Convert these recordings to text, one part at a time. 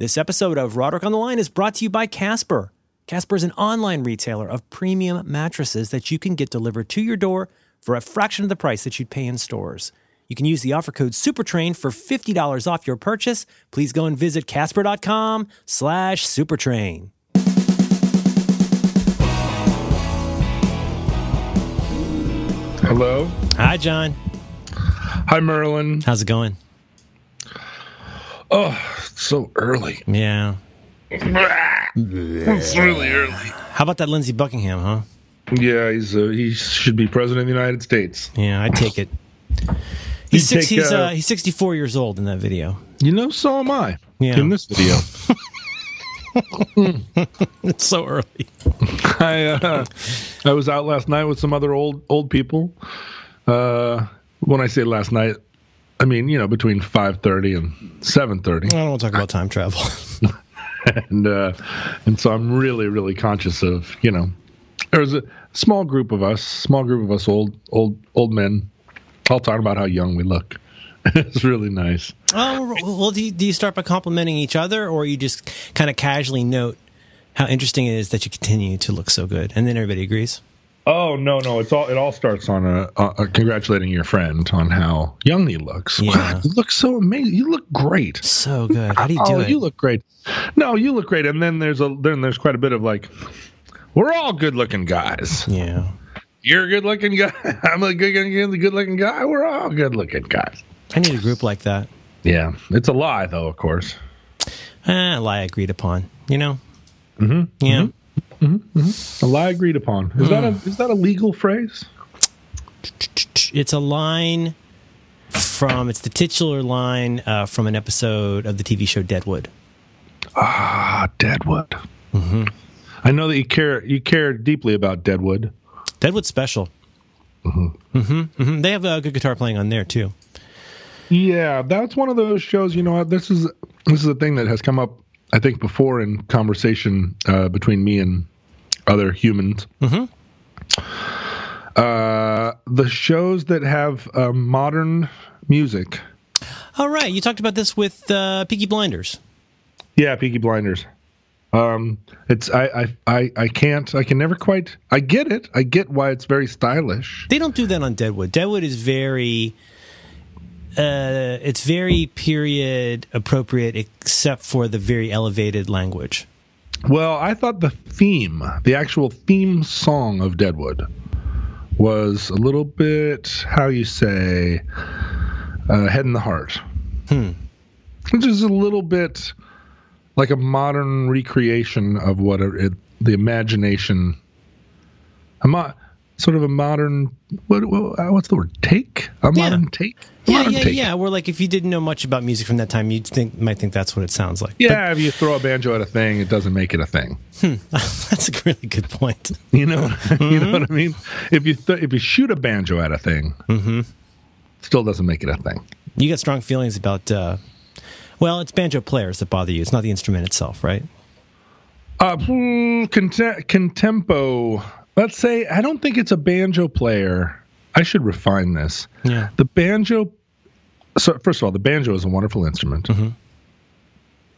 This episode of Roderick on the Line is brought to you by Casper. Casper is an online retailer of premium mattresses that you can get delivered to your door for a fraction of the price that you'd pay in stores. You can use the offer code SUPERTRAIN for $50 off your purchase. Please go and visit casper.com slash supertrain. Hello. Hi, John. Hi, Merlin. How's it going? Oh, so early. Yeah. It's really early. How about that Lindsey Buckingham, huh? Yeah, he's uh, he should be president of the United States. Yeah, I take it. He's, six, take, he's, uh, uh, he's 64 years old in that video. You know, so am I. Yeah. In this video, It's so early. I uh, I was out last night with some other old old people. Uh, when I say last night, I mean you know between five thirty and seven thirty, I don't want to talk about time travel. and uh, and so I'm really really conscious of you know there's a small group of us, small group of us old old old men, all talking about how young we look. it's really nice. oh, well, do you, do you start by complimenting each other, or you just kind of casually note how interesting it is that you continue to look so good, and then everybody agrees? Oh no, no! It's all it all starts on a, a, a congratulating your friend on how young he looks. Yeah. Wow, you look so amazing. You look great. So good. How do you do it? oh, it? you look great. No, you look great. And then there's a then there's quite a bit of like, we're all good looking guys. yeah. You're a good looking guy. I'm a good looking good looking guy. We're all good looking guys. I need a group like that. Yeah, it's a lie though, of course. Ah, lie agreed upon. You know. Mm-hmm. Yeah. A lie agreed upon. Is that a is that a legal phrase? It's a line from. It's the titular line uh, from an episode of the TV show Deadwood. Ah, Deadwood. Mm-hmm. I know that you care you care deeply about Deadwood. Deadwood's special. Mm-hmm. hmm They have uh, good guitar playing on there too. Yeah, that's one of those shows. You know what? This is this is a thing that has come up, I think, before in conversation uh, between me and other humans. Mhm. Uh, the shows that have uh, modern music. All right, you talked about this with uh, Peaky Blinders. Yeah, Peaky Blinders. Um, it's I, I I I can't I can never quite I get it I get why it's very stylish. They don't do that on Deadwood. Deadwood is very uh it's very period appropriate except for the very elevated language. Well, I thought the theme, the actual theme song of Deadwood, was a little bit, how you say, uh, Head and the Heart. Hmm. Which is a little bit like a modern recreation of what it, the imagination, a mo- sort of a modern, what, what, uh, what's the word? Take? A Yeah. modern take? A Yeah, modern yeah, take. yeah. Where like if you didn't know much about music from that time, you'd think might think that's what it sounds like. Yeah, if you throw a banjo at a thing, it doesn't make it a thing. But that's a really good point. You know, you know what I mean. If you th- if you shoot a banjo at a thing, Mm-hmm. still doesn't make it a thing. You got strong feelings about uh well, it's banjo players that bother you. It's not the instrument itself, right? Uh, hmm, conte- contempo. Let's say I don't think it's a banjo player. I should refine this. Yeah. The banjo. So first of all, the banjo is a wonderful instrument. Mhm.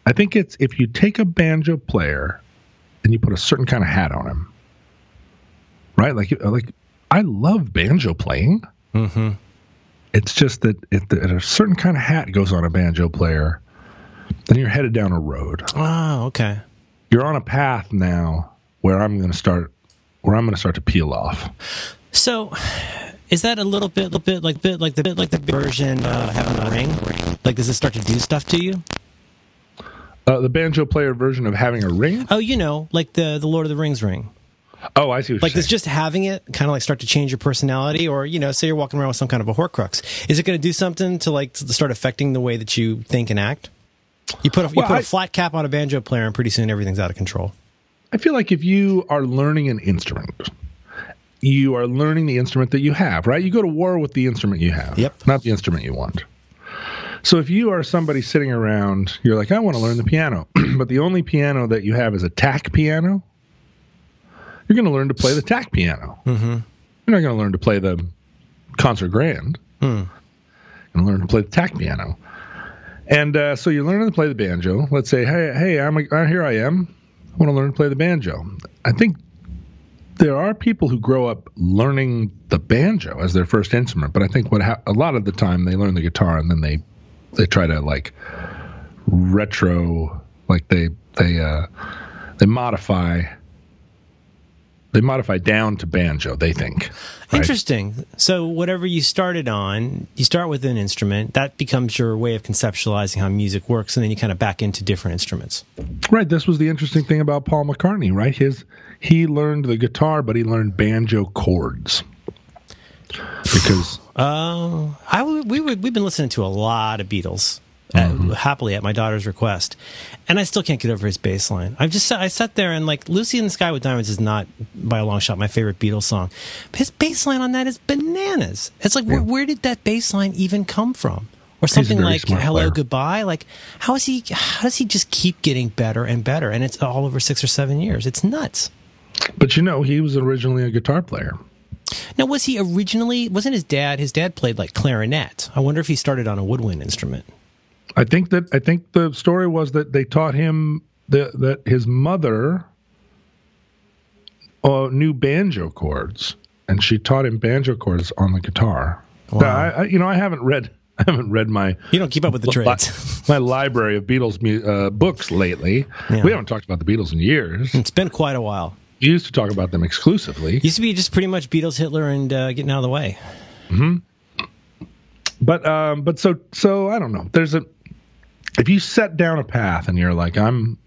I think it's if you take a banjo player and you put a certain kind of hat on him, right? Like like I love banjo playing. Mm-hmm. It's just that if the, if a certain kind of hat goes on a banjo player, then you're headed down a road. Oh, okay. You're on a path now where I'm going to start, where I'm going to start to peel off. So, is that a little bit, little bit like bit like the bit like the version uh, having a ring? Like, does it start to do stuff to you? Uh, the banjo player version of having a ring. Oh, you know, like the the Lord of the Rings ring. Oh, I see. What Like, does just having it kind of like start to change your personality, or you know, say you're walking around with some kind of a Horcrux, is it going to do something to like to start affecting the way that you think and act? You put a, you Well, put a I- flat cap on a banjo player, and pretty soon everything's out of control. I feel like if you are learning an instrument, you are learning the instrument that you have, right? You go to war with the instrument you have, Yep. not the instrument you want. So if you are somebody sitting around, you're like, I want to learn the piano, but the only piano that you have is a tack piano. You're going to learn to play the tack piano. Mm-hmm. You're not going to learn to play the concert grand. Hmm. You're going to learn to play the tack piano. And uh, so you're learning to play the banjo. Let's say, hey, hey, I'm a, uh, here. I am. I want to learn to play the banjo. I think there are people who grow up learning the banjo as their first instrument, but I think what ha- a lot of the time they learn the guitar and then they they try to like retro, like they they uh, they modify they modify down to banjo. They think. Right? Interesting. So whatever you started on, you start with an instrument that becomes your way of conceptualizing how music works, and then you kind of back into different instruments. Right. This was the interesting thing about Paul McCartney. Right. His he learned the guitar, but he learned banjo chords because. Uh, I we would we've been listening to a lot of Beatles mm-hmm. happily at my daughter's request, and I still can't get over his bass line. I've just I sat there and like "Lucy in the Sky with Diamonds" is not by a long shot my favorite Beatles song, but his bass line on that is bananas. It's like yeah. where, where, did that bass line even come from? Or something like "Hello, player. Goodbye." Like how is he? How does he just keep getting better and better? And it's all over six or seven years. It's nuts. But you know, he was originally a guitar player. Now, was he originally? Wasn't his dad? His dad played like clarinet. I wonder if he started on a woodwind instrument. I think that I think the story was that they taught him that that his mother uh, knew banjo chords, and she taught him banjo chords on the guitar. Wow. I, I, you know, I haven't read I haven't read my. You don't keep up with the trades. my library of Beatles uh, books lately. Yeah. We haven't talked about the Beatles in years. It's been quite a while. We used to talk about them exclusively. Used to be just pretty much Beatles, Hitler, and uh, getting out of the way. Hmm. But um, but so so I don't know. There's a if you set down a path and you're like, I'm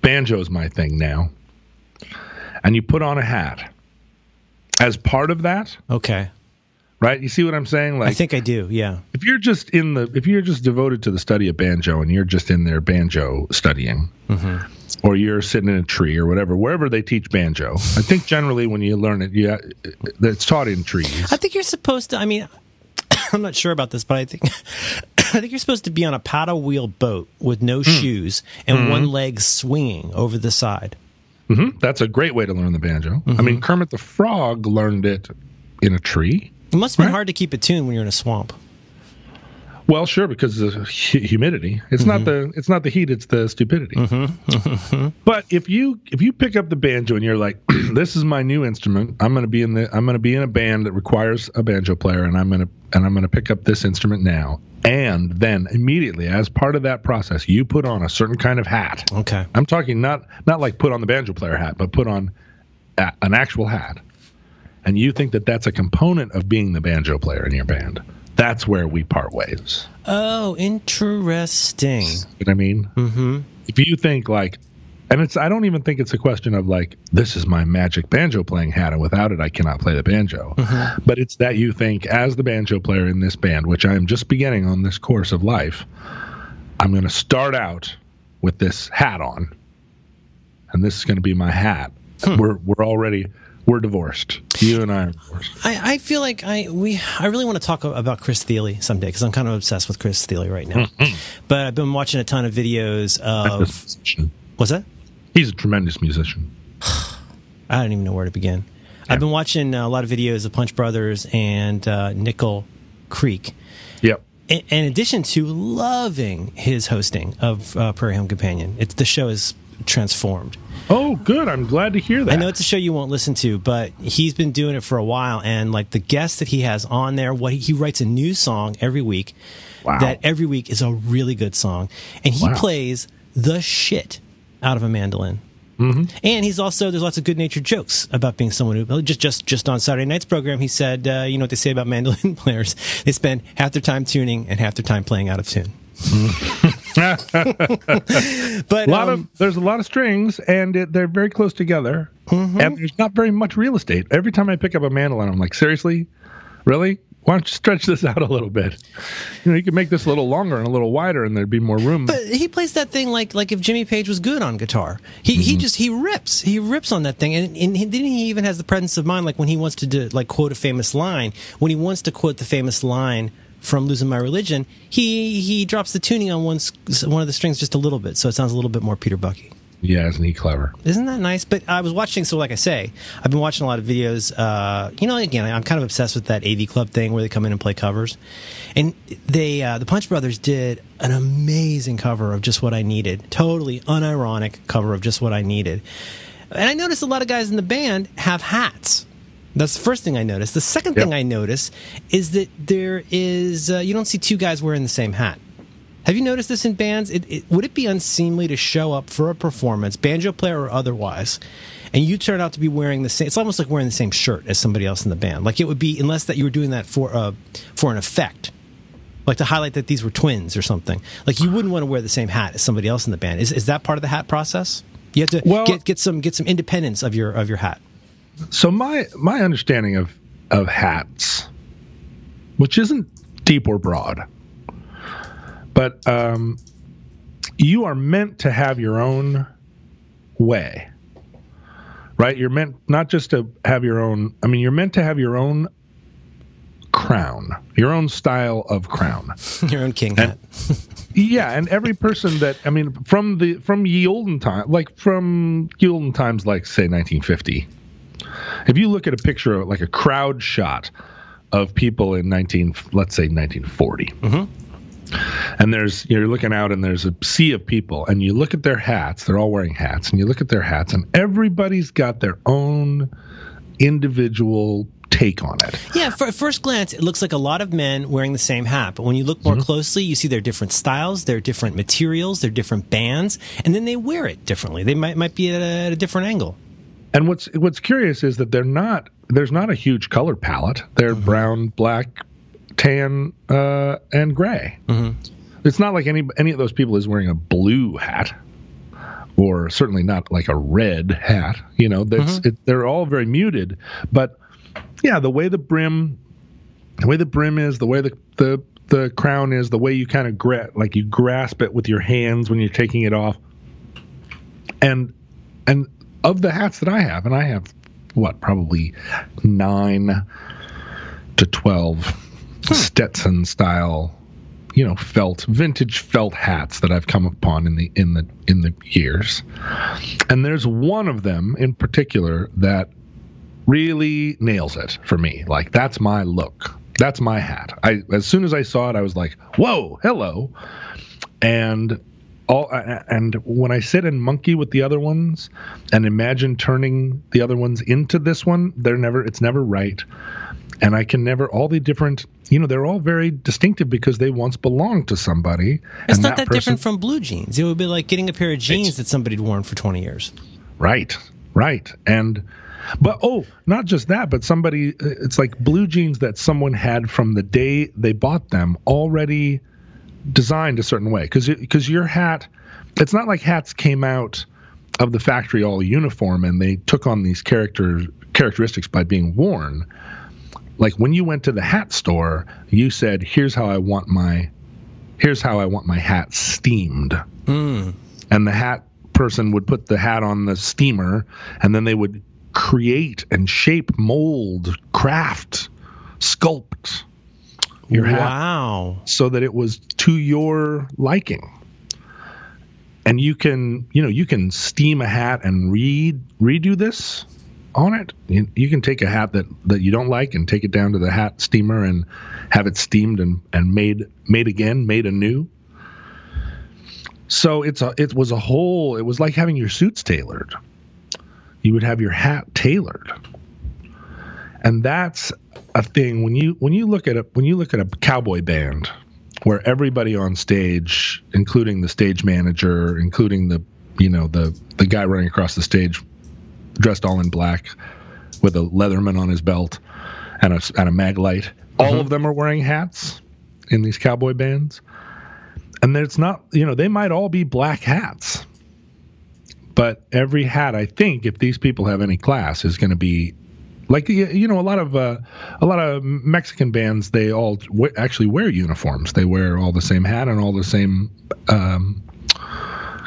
banjo's my thing now, and you put on a hat as part of that, okay, right? You see what I'm saying? Like, I think I do. Yeah. If you're just in the, if you're just devoted to the study of banjo and you're just in there banjo studying, mm-hmm. or you're sitting in a tree or whatever, wherever they teach banjo, I think generally when you learn it, yeah, it's taught in trees. I think you're supposed to. I mean, I'm not sure about this, but I think I think you're supposed to be on a paddle wheel boat with no mm. shoes and mm-hmm. one leg swinging over the side. Mm-hmm. That's a great way to learn the banjo. Mm-hmm. I mean, Kermit the Frog learned it in a tree. It must have been right? hard to keep it tuned when you're in a swamp. Well, sure, because of the humidity. It's mm-hmm. not the it's not the heat; it's the stupidity. Mm-hmm. mm-hmm. But if you if you pick up the banjo and you're like, "This is my new instrument. I'm going to be in the I'm going to be in a band that requires a banjo player, and I'm going to and I'm going to pick up this instrument now." And then immediately, as part of that process, you put on a certain kind of hat. Okay. I'm talking not not like put on the banjo player hat, but put on a, an actual hat. And you think that that's a component of being the banjo player in your band that's where we part ways. Oh, interesting. You know what I mean? Mm-hmm. If you think like, and it's, I don't even think it's a question of like, this is my magic banjo playing hat, and without it, I cannot play the banjo. Mm-hmm. But it's that you think, as the banjo player in this band, which I am just beginning on this course of life, I'm going to start out with this hat on, and this is going to be my hat. Hmm. We're we're already we're divorced. You and I are divorced. I, I feel like I we I really want to talk about Chris Thile someday because I'm kind of obsessed with Chris Thile right now. Mm-hmm. But I've been watching a ton of videos of. What's that? He's a tremendous musician. I don't even know where to begin. Yeah. I've been watching a lot of videos of Punch Brothers and uh, Nickel Creek. Yep. In, in, addition to loving his hosting of uh, Prairie Home Companion, it's the show is transformed. Oh, good. I'm glad to hear that. I know it's a show you won't listen to, but he's been doing it for a while. And like the guests that he has on there, what he, he writes a new song every week. Wow. That every week is a really good song. And he wow. plays the shit out of a mandolin. Mm-hmm. And he's also there's lots of good natured jokes about being someone who just just just on Saturday night's program he said uh, you know what they say about mandolin players they spend half their time tuning and half their time playing out of tune. but a lot um, of there's a lot of strings and it, they're very close together. Mm-hmm. and there's not very much real estate. Every time i pick up a mandolin i'm like seriously? Really? Why don't you stretch this out a little bit? You know you could make this a little longer and a little wider and there'd be more room. But he plays that thing like like if jimmy page was good on guitar. He mm-hmm. he just he rips he rips on that thing. And, and he, then he even has the presence of mind like when he wants to do like quote a famous line when he wants to quote the famous line from losing my religion, he he drops the tuning on one one of the strings just a little bit, so it sounds a little bit more Peter Bucky. Yeah, isn't he clever? Isn't that nice? But I was watching, so like I say, I've been watching a lot of videos. Uh, you know, again, I'm kind of obsessed with that AV Club thing where they come in and play covers. And they, uh, the Punch Brothers did an amazing cover of Just What I Needed. Totally unironic cover of Just What I Needed. And I noticed a lot of guys in the band have hats. That's the first thing I noticed. The second Yep. thing I notice is that there is, uh, you don't see two guys wearing the same hat. Have you noticed this in bands? It, it, would it be unseemly to show up for a performance, banjo player or otherwise, and you turn out to be wearing the same? It's almost like wearing the same shirt as somebody else in the band. Like it would be, unless that you were doing that for uh, for an effect, like to highlight that these were twins or something. Like you wouldn't want to wear the same hat as somebody else in the band. Is is that part of the hat process? You have to Well- get get some get some independence of your of your hat. So my my understanding of of hats, which isn't deep or broad, but um, you are meant to have your own way, right? You're meant not just to have your own. I mean, you're meant to have your own crown, your own style of crown. your own king hat. Yeah, and every person that I mean, from the from ye olden time, like from ye olden times, like say 1950. If you look at a picture of like a crowd shot of people in 19, let's say 1940, mm-hmm. and there's you're looking out and there's a sea of people, and you look at their hats, they're all wearing hats, and you look at their hats, and everybody's got their own individual take on it. Yeah, for, at first glance, it looks like a lot of men wearing the same hat. But when you look more mm-hmm. closely, you see their different styles, their different materials, their different bands, and then they wear it differently. They might might be at a, at a different angle. And what's what's curious is that they're not there's not a huge color palette. They're mm-hmm. brown, black, tan, uh, and gray. Mm-hmm. It's not like any any of those people is wearing a blue hat, or certainly not like a red hat. You know, that's mm-hmm. it, they're all very muted. But yeah, the way the brim, the way the brim is, the way the the the crown is, the way you kind of gra- like you grasp it with your hands when you're taking it off, and and of the hats that I have, and I have what probably nine to twelve hmm. Stetson style, you know, felt vintage felt hats that I've come upon in the in the in the years, and there's one of them in particular that really nails it for me. Like that's my look. That's my hat. I as soon as I saw it, I was like, "Whoa, hello!" And all and when I sit and monkey with the other ones and imagine turning the other ones into this one, they're never. It's never right. And I can never all the different. You know, they're all very distinctive because they once belonged to somebody. It's and not that, person- different from blue jeans. It would be like getting a pair of jeans that somebody'd worn for twenty years. Right, right. And but oh, not just that, but somebody uh, it's like blue jeans that someone had from the day they bought them already designed a certain way cuz cuz your hat it's not like hats came out of the factory all uniform and they took on these character characteristics by being worn. Like when you went to the hat store, you said, "Here's how I want my here's how I want my hat steamed." Hmm. and the hat person would put the hat on the steamer and then they would create and shape mold craft sculpt your hat wow. so that it was to your liking. And you can you know you can steam a hat and read redo this on it. You, you can take a hat that that you don't like and take it down to the hat steamer and have it steamed and and made made again made anew. So it's a it was a whole it was like having your suits tailored. You would have your hat tailored and that's a thing when you when you look at a when you look at a cowboy band where everybody on stage including the stage manager including the you know the the guy running across the stage dressed all in black with a leatherman on his belt and a and a mag light all mm-hmm. of them are wearing hats in these cowboy bands. And it's not you know they might all be black hats but every hat i think if these people have any class is going to be like you know a lot of uh, a lot of mexican bands they all w- actually wear uniforms they wear all the same hat and all the same um,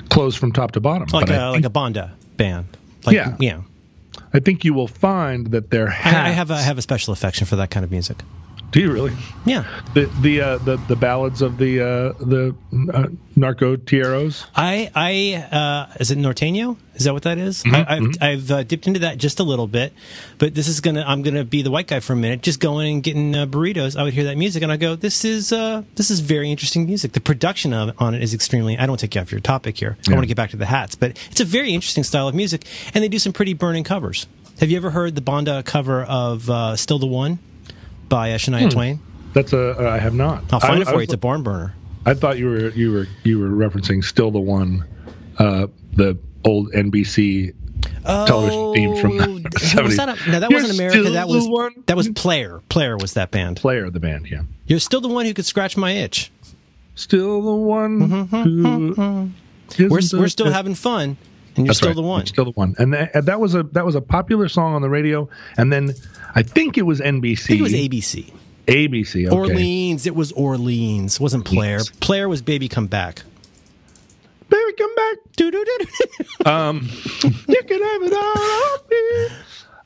clothes from top to bottom Like But a I, like a banda band. Like, Yeah. yeah. I think you will find that their hats I, I have a, I have a special affection for that kind of music. Do you really? Yeah. The the uh, the the ballads of the uh, the uh, narco tieros. I I uh, is it Norteño? Is that what that is? Mm-hmm, I, I've I've uh, dipped into that just a little bit, but this is gonna I'm gonna be the white guy for a minute, just going and getting uh, burritos. I would hear that music and I go, this is uh, this is very interesting music. The production of on it is extremely. I don't take you off your topic here. I want to get back to the hats, but it's a very interesting style of music, and they do some pretty burning covers. Have you ever heard the Banda cover of uh, "Still the One" by uh, Shania Twain? That's a uh, I have not. I'll find I, it for I you. It's a barn burner. I thought you were you were you were referencing still the one, uh, the old NBC television theme from the Oh, 70s. that a, no, that You're wasn't America. That was one. that was Player. Player was that band. player the band. Yeah, You're still the one who could scratch my itch. still the one who. We're, isn't we're the- still having fun, and you're That's still right. the one. Still the one, and that, and that was a that was a popular song on the radio. And then I think it was NBC. I think it was ABC. ABC. Okay. Orleans. It was Orleans. Wasn't Player. Yes. Player was Baby Come Back. Baby, come back. Um, you can have it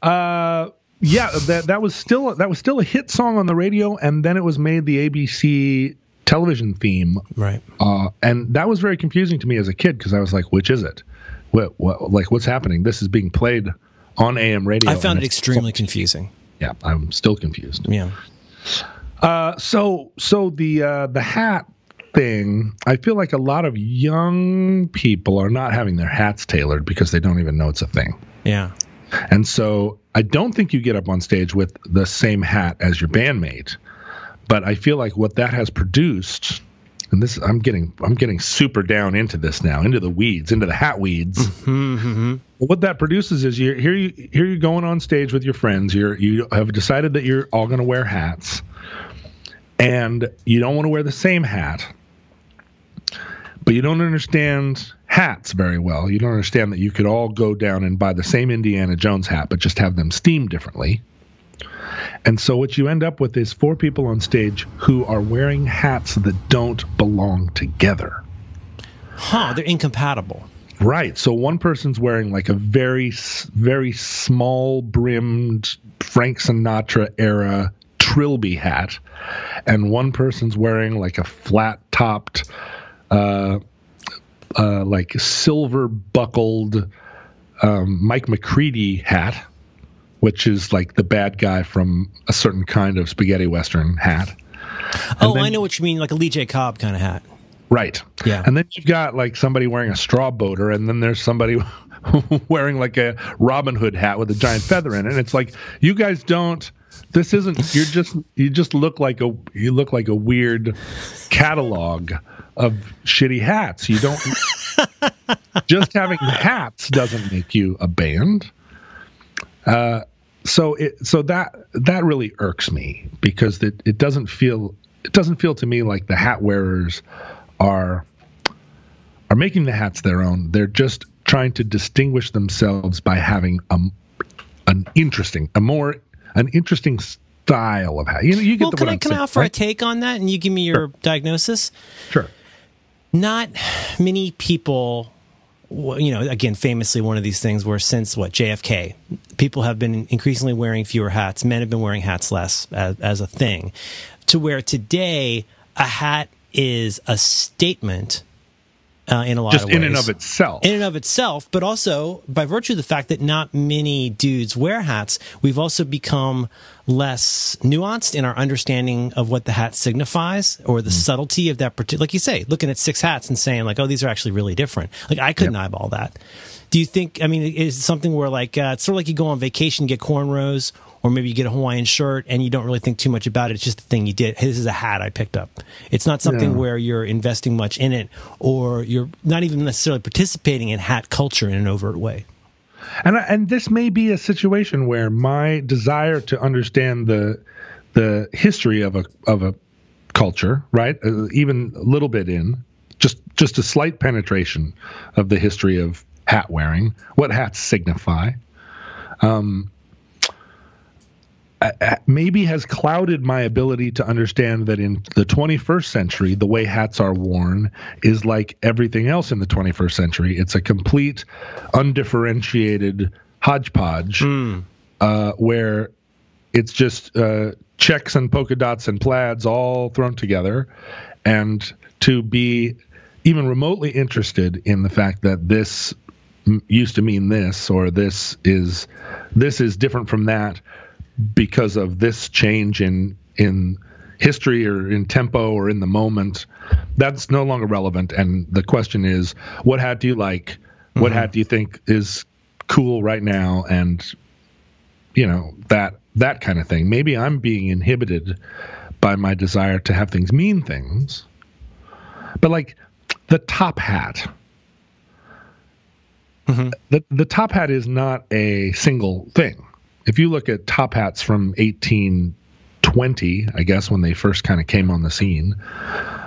all. Uh, yeah, that that was still that was still a hit song on the radio, and then it was made the ABC television theme, right. uh, and that was very confusing to me as a kid because I was like, which is it? What, what like what's happening? This is being played on AM radio. I found it extremely confusing. Yeah, I'm still confused. Yeah. Uh, so so the uh, the hat thing, I feel like a lot of young people are not having their hats tailored because they don't even know it's a thing. Yeah. And so I don't think you get up on stage with the same hat as your bandmate, but I feel like what that has produced, and this I'm getting I'm getting super down into this now, into the weeds, into the hat weeds. Mm-hmm. What that produces is you're here you here you're going on stage with your friends. You're you have decided that you're all going to wear hats, and you don't want to wear the same hat, but you don't understand hats very well. You don't understand that you could all go down and buy the same Indiana Jones hat, but just have them steamed differently. And so what you end up with is four people on stage who are wearing hats that don't belong together. Huh. They're incompatible. Right. So one person's wearing like a very, very small brimmed Frank Sinatra era trilby hat, and one person's wearing like a flat topped, uh, uh, like silver buckled um, Mike McCready hat, which is like the bad guy from a certain kind of spaghetti western hat. Oh, then- I know what you mean. Like a Lee J. Cobb kind of hat. Right. Yeah. And then you've got like somebody wearing a straw boater, and then there's somebody wearing like a Robin Hood hat with a giant feather in it. And it's like you guys don't. This isn't. You're just. You just look like a. You look like a weird catalog of shitty hats. You don't. just having hats doesn't make you a band. Uh, so it so that that really irks me because it, it doesn't feel it doesn't feel to me like the hat wearers are are making the hats their own. They're just trying to distinguish themselves by having a, an interesting, a more an interesting style of hat. You know, you get Well, the can I I'm can I saying, offer a right? take on that, and you give me your diagnosis? Sure. not many people well, you know again famously one of these things where since what jfk people have been increasingly wearing fewer hats men have been wearing hats less as, as a thing to where today a hat is a statement uh, in a lot Just of ways in and of itself. in and of itself, but also by virtue of the fact that not many dudes wear hats, we've also become less nuanced in our understanding of what the hat signifies or the subtlety of that particular. Like you say, looking at six hats and saying like, "Oh, these are actually really different." Like I couldn't eyeball that. Do you think? I mean, is it something where like uh, it's sort of like you go on vacation, get cornrows, or maybe you get a Hawaiian shirt and you don't really think too much about it. It's just the thing you did. Hey, this is a hat I picked up. It's not something Yeah. where you're investing much in it or you're not even necessarily participating in hat culture in an overt way. And I- and this may be a situation where my desire to understand the the history of a of a culture, right, uh, even a little bit in just just a slight penetration of the history of hat wearing, what hats signify, um, maybe has clouded my ability to understand that in the 21st century, the way hats are worn is like everything else in the 21st century. It's a complete, undifferentiated hodgepodge uh, where it's just uh, checks and polka dots and plaids all thrown together, and to be even remotely interested in the fact that this m- used to mean this or this is this is different from that because of this change in in history or in tempo or in the moment that's no longer relevant. And the question is what hat do you like? What mm-hmm. hat do you think is cool right now? And you know that that kind of thing. Maybe i'm being inhibited by my desire to have things mean things but like the top hat. Mm-hmm. The the top hat is not a single thing if you look at top hats from 1820 i guess when they first kind of came on the scene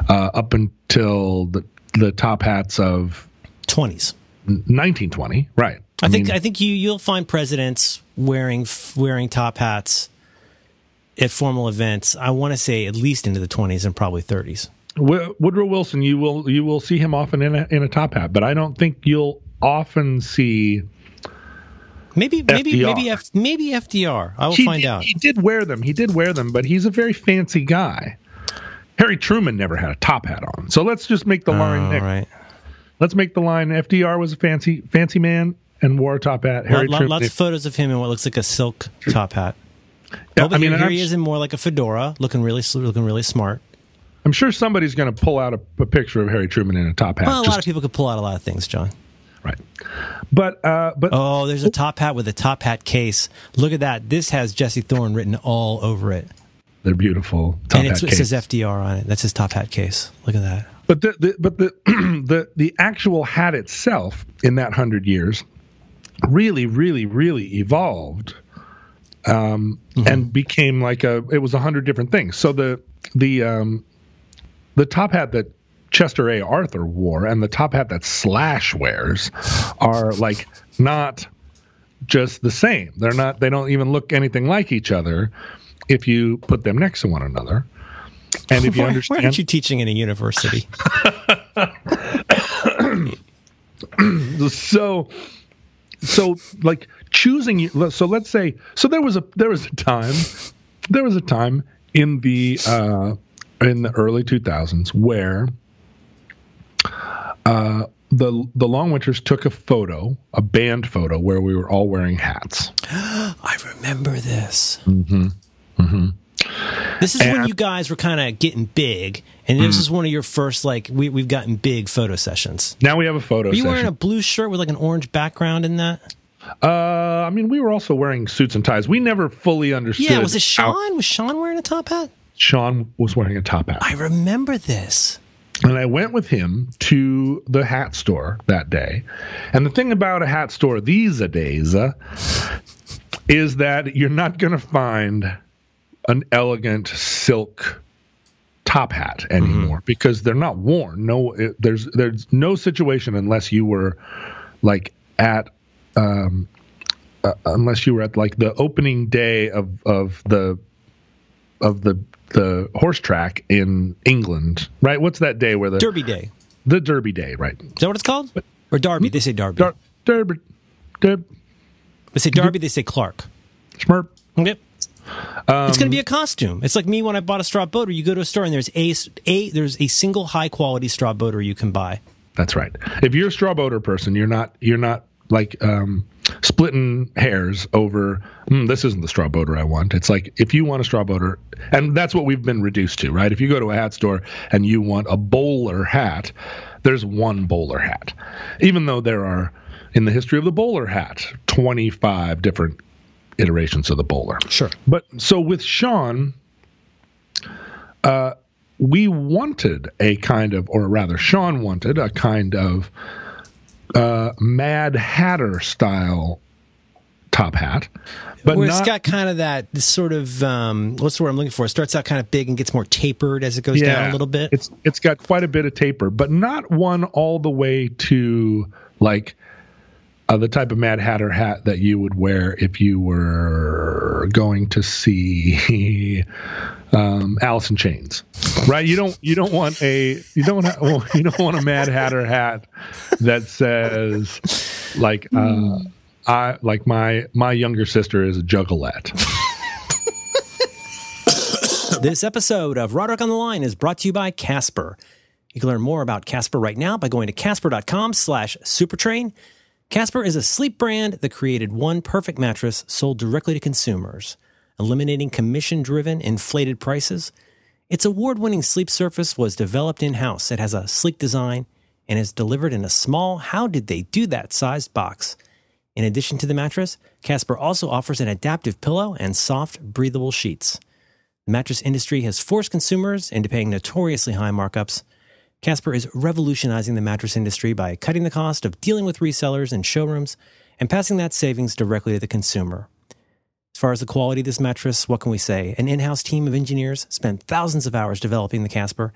uh, up until the the top hats of 20s. 1920 right I, think mean, I think you you'll find presidents wearing wearing top hats at formal events. I want to say at least into the 20s and probably 30s. Woodrow Wilson, you will you will see him often in a in a top hat, but I don't think you'll often see. Maybe maybe FDR. maybe F, maybe FDR. I will he find did, out. He did wear them. He did wear them, but he's a very fancy guy. Harry Truman never had a top hat on, so let's just make the line. All right. Let's make the line. FDR was a fancy fancy man and wore a top hat. Harry lot- Truman. lots of photos of him in what looks like a silk top hat. Yeah, oh, I mean, here, here he is in more like a fedora, looking really looking really smart. I'm sure somebody's going to pull out a, a picture of Harry Truman in a top hat. Well, a just- lot of people could pull out a lot of things, John. Right, but uh, but Oh, there's a top hat with a top hat case. Look at that. This has Jesse Thorn written all over it. they're beautiful. Top and it case. says FDR on it. That's his top hat case. Look at that. But the, the but the the the actual hat itself in that hundred years really, really, really evolved um, and became like a. It was a hundred different things. So the the um, the top hat that Chester A. Arthur wore and the top hat that Slash wears are like not just the same. They're not. They don't even look anything like each other if you put them next to one another. And if you Why, why understand, aren't you teaching in a university? so so like choosing so let's say so there was a there was a time there was a time in the uh in the early 2000s where uh the the long winters took a photo a band photo where we were all wearing hats I remember this. Mm-hmm. Mm-hmm. This is when you guys were kind of getting big, and this is one of your first like we we've gotten big photo sessions. now we have a photo Are you wearing a blue shirt with like an orange background in that? uh i mean we were also wearing suits and ties we never fully understood Yeah, was it Sean? Was Sean wearing a top hat? sean was wearing a top hat I remember this. And I went with him to the hat store that day. And the thing about a hat store these days uh, is that you're not going to find an elegant silk top hat anymore because they're not worn. No, it, there's there's no situation unless you were like at um, uh, unless you were at like the opening day of of the of the the horse track in England, right? What's that day where the Derby Day. the Derby Day, right? Is that what it's called? Or Derby? They say Derby. Der, Derby, Derby, They say Derby. They say Clark. Smurp. Yep. Um, it's going to be a costume. It's like me when I bought a straw boater. You go to a store and there's a, a there's a single high quality straw boater you can buy. That's right. If you're a straw boater person, you're not you're not like um, splitting hairs over "Hmm, this isn't the straw boater I want. It's like if you want a straw boater, and that's what we've been reduced to, right? If you go to a hat store and you want a bowler hat, there's one bowler hat, even though there are in the history of the bowler hat 25 different iterations of the bowler. Sure. But so with Sean, uh, we wanted a kind of, or rather, Sean wanted a kind of uh, Mad Hatter style top hat, but Where not. it's got kind of that sort of um, what's the word I'm looking for? It starts out kind of big and gets more tapered as it goes down a little bit. It's it's got quite a bit of taper, but not one all the way to like uh, the type of Mad Hatter hat that you would wear if you were going to see um, Alice in Chains, right? You don't you don't want a you don't ha- well, you don't want a Mad Hatter hat that says like uh, I like my my younger sister is a juggalette. This episode of Roderick on the Line is brought to you by Casper. You can learn more about Casper right now by going to casper.com slash supertrain. Casper is a sleep brand that created one perfect mattress sold directly to consumers, eliminating commission-driven, inflated prices. Its award-winning sleep surface was developed in-house. It has a sleek design and is delivered in a small how did they do that sized box. In addition to the mattress, Casper also offers an adaptive pillow and soft, breathable sheets. The mattress industry has forced consumers into paying notoriously high markups. Casper is revolutionizing the mattress industry by cutting the cost of dealing with resellers and showrooms and passing that savings directly to the consumer. As far as the quality of this mattress, what can we say? An in house team of engineers spent thousands of hours developing the Casper.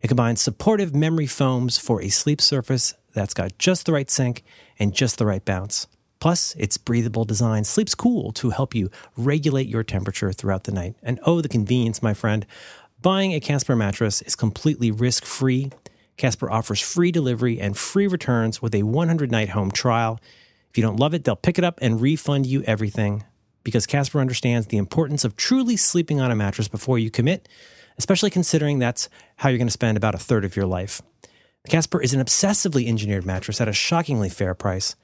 It combines supportive memory foams for a sleep surface that's got just the right sink and just the right bounce. Plus, its breathable design sleeps cool to help you regulate your temperature throughout the night. And oh, the convenience, my friend. Buying a Casper mattress is completely risk free. Casper offers free delivery and free returns with a 100 night home trial. If you don't love it, they'll pick it up and refund you everything because Casper understands the importance of truly sleeping on a mattress before you commit, especially considering that's how you're going to spend about a third of your life. Casper is an obsessively engineered mattress at a shockingly fair price.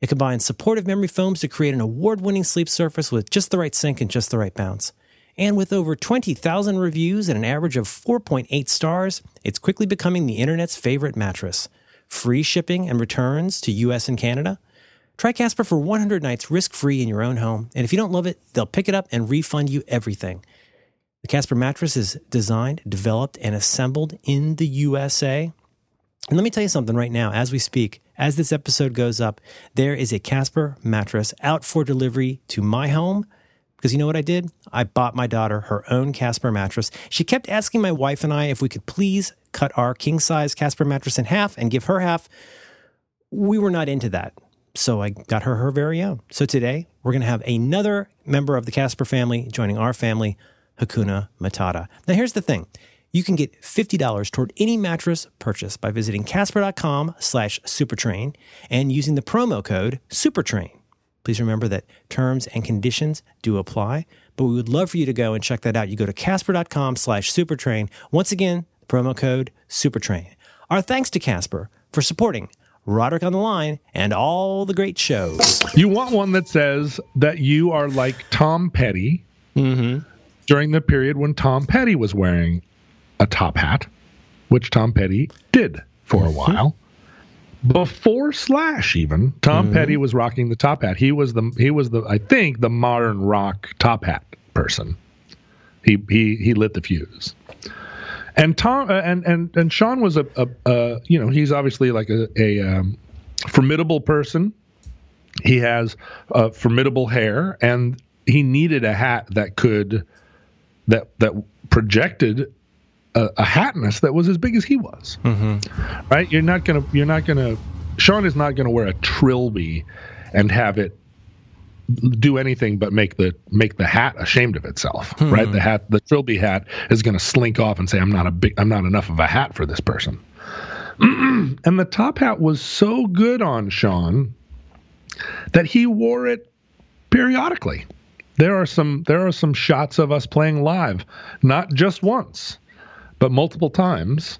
It combines supportive memory foams to create an award winning sleep surface with just the right sink and just the right bounce. And with over 20,000 reviews and an average of 4.8 stars, it's quickly becoming the internet's favorite mattress. Free shipping and returns to US and Canada. Try Casper for 100 nights risk free in your own home. And if you don't love it, they'll pick it up and refund you everything. The Casper mattress is designed, developed, and assembled in the USA. And let me tell you something right now, as we speak, as this episode goes up, there is a Casper mattress out for delivery to my home. Because you know what I did? I bought my daughter her own Casper mattress. She kept asking my wife and I if we could please cut our king size Casper mattress in half and give her half. We were not into that. So I got her her very own. So today we're going to have another member of the Casper family joining our family, Hakuna Matata. Now here's the thing you can get $50 toward any mattress purchase by visiting casper.com slash supertrain and using the promo code supertrain. Please remember that terms and conditions do apply, but we would love for you to go and check that out. You go to casper.com slash supertrain. Once again, promo code supertrain. Our thanks to Casper for supporting Roderick on the Line and all the great shows. You want one that says that you are like Tom Petty Mm-hmm. during the period when Tom Petty was wearing a top hat, which Tom Petty did for a while. Before Slash, even Tom Petty was rocking the top hat. He was the he was the I think the modern rock top hat person. He he he lit the fuse. And Tom uh, and and and Sean was a, a, a you know he's obviously like a, a um, formidable person. He has uh, formidable hair, and he needed a hat that could that that projected a, a hatness that was as big as he was. Mm-hmm. Right? You're not gonna you're not gonna Sean is not gonna wear a trilby and have it do anything but make the make the hat ashamed of itself. Hmm. Right? The hat the trilby hat is gonna slink off and say, I'm not a big I'm not enough of a hat for this person. and the top hat was so good on Sean that he wore it periodically. There are some there are some shots of us playing live, not just once, but multiple times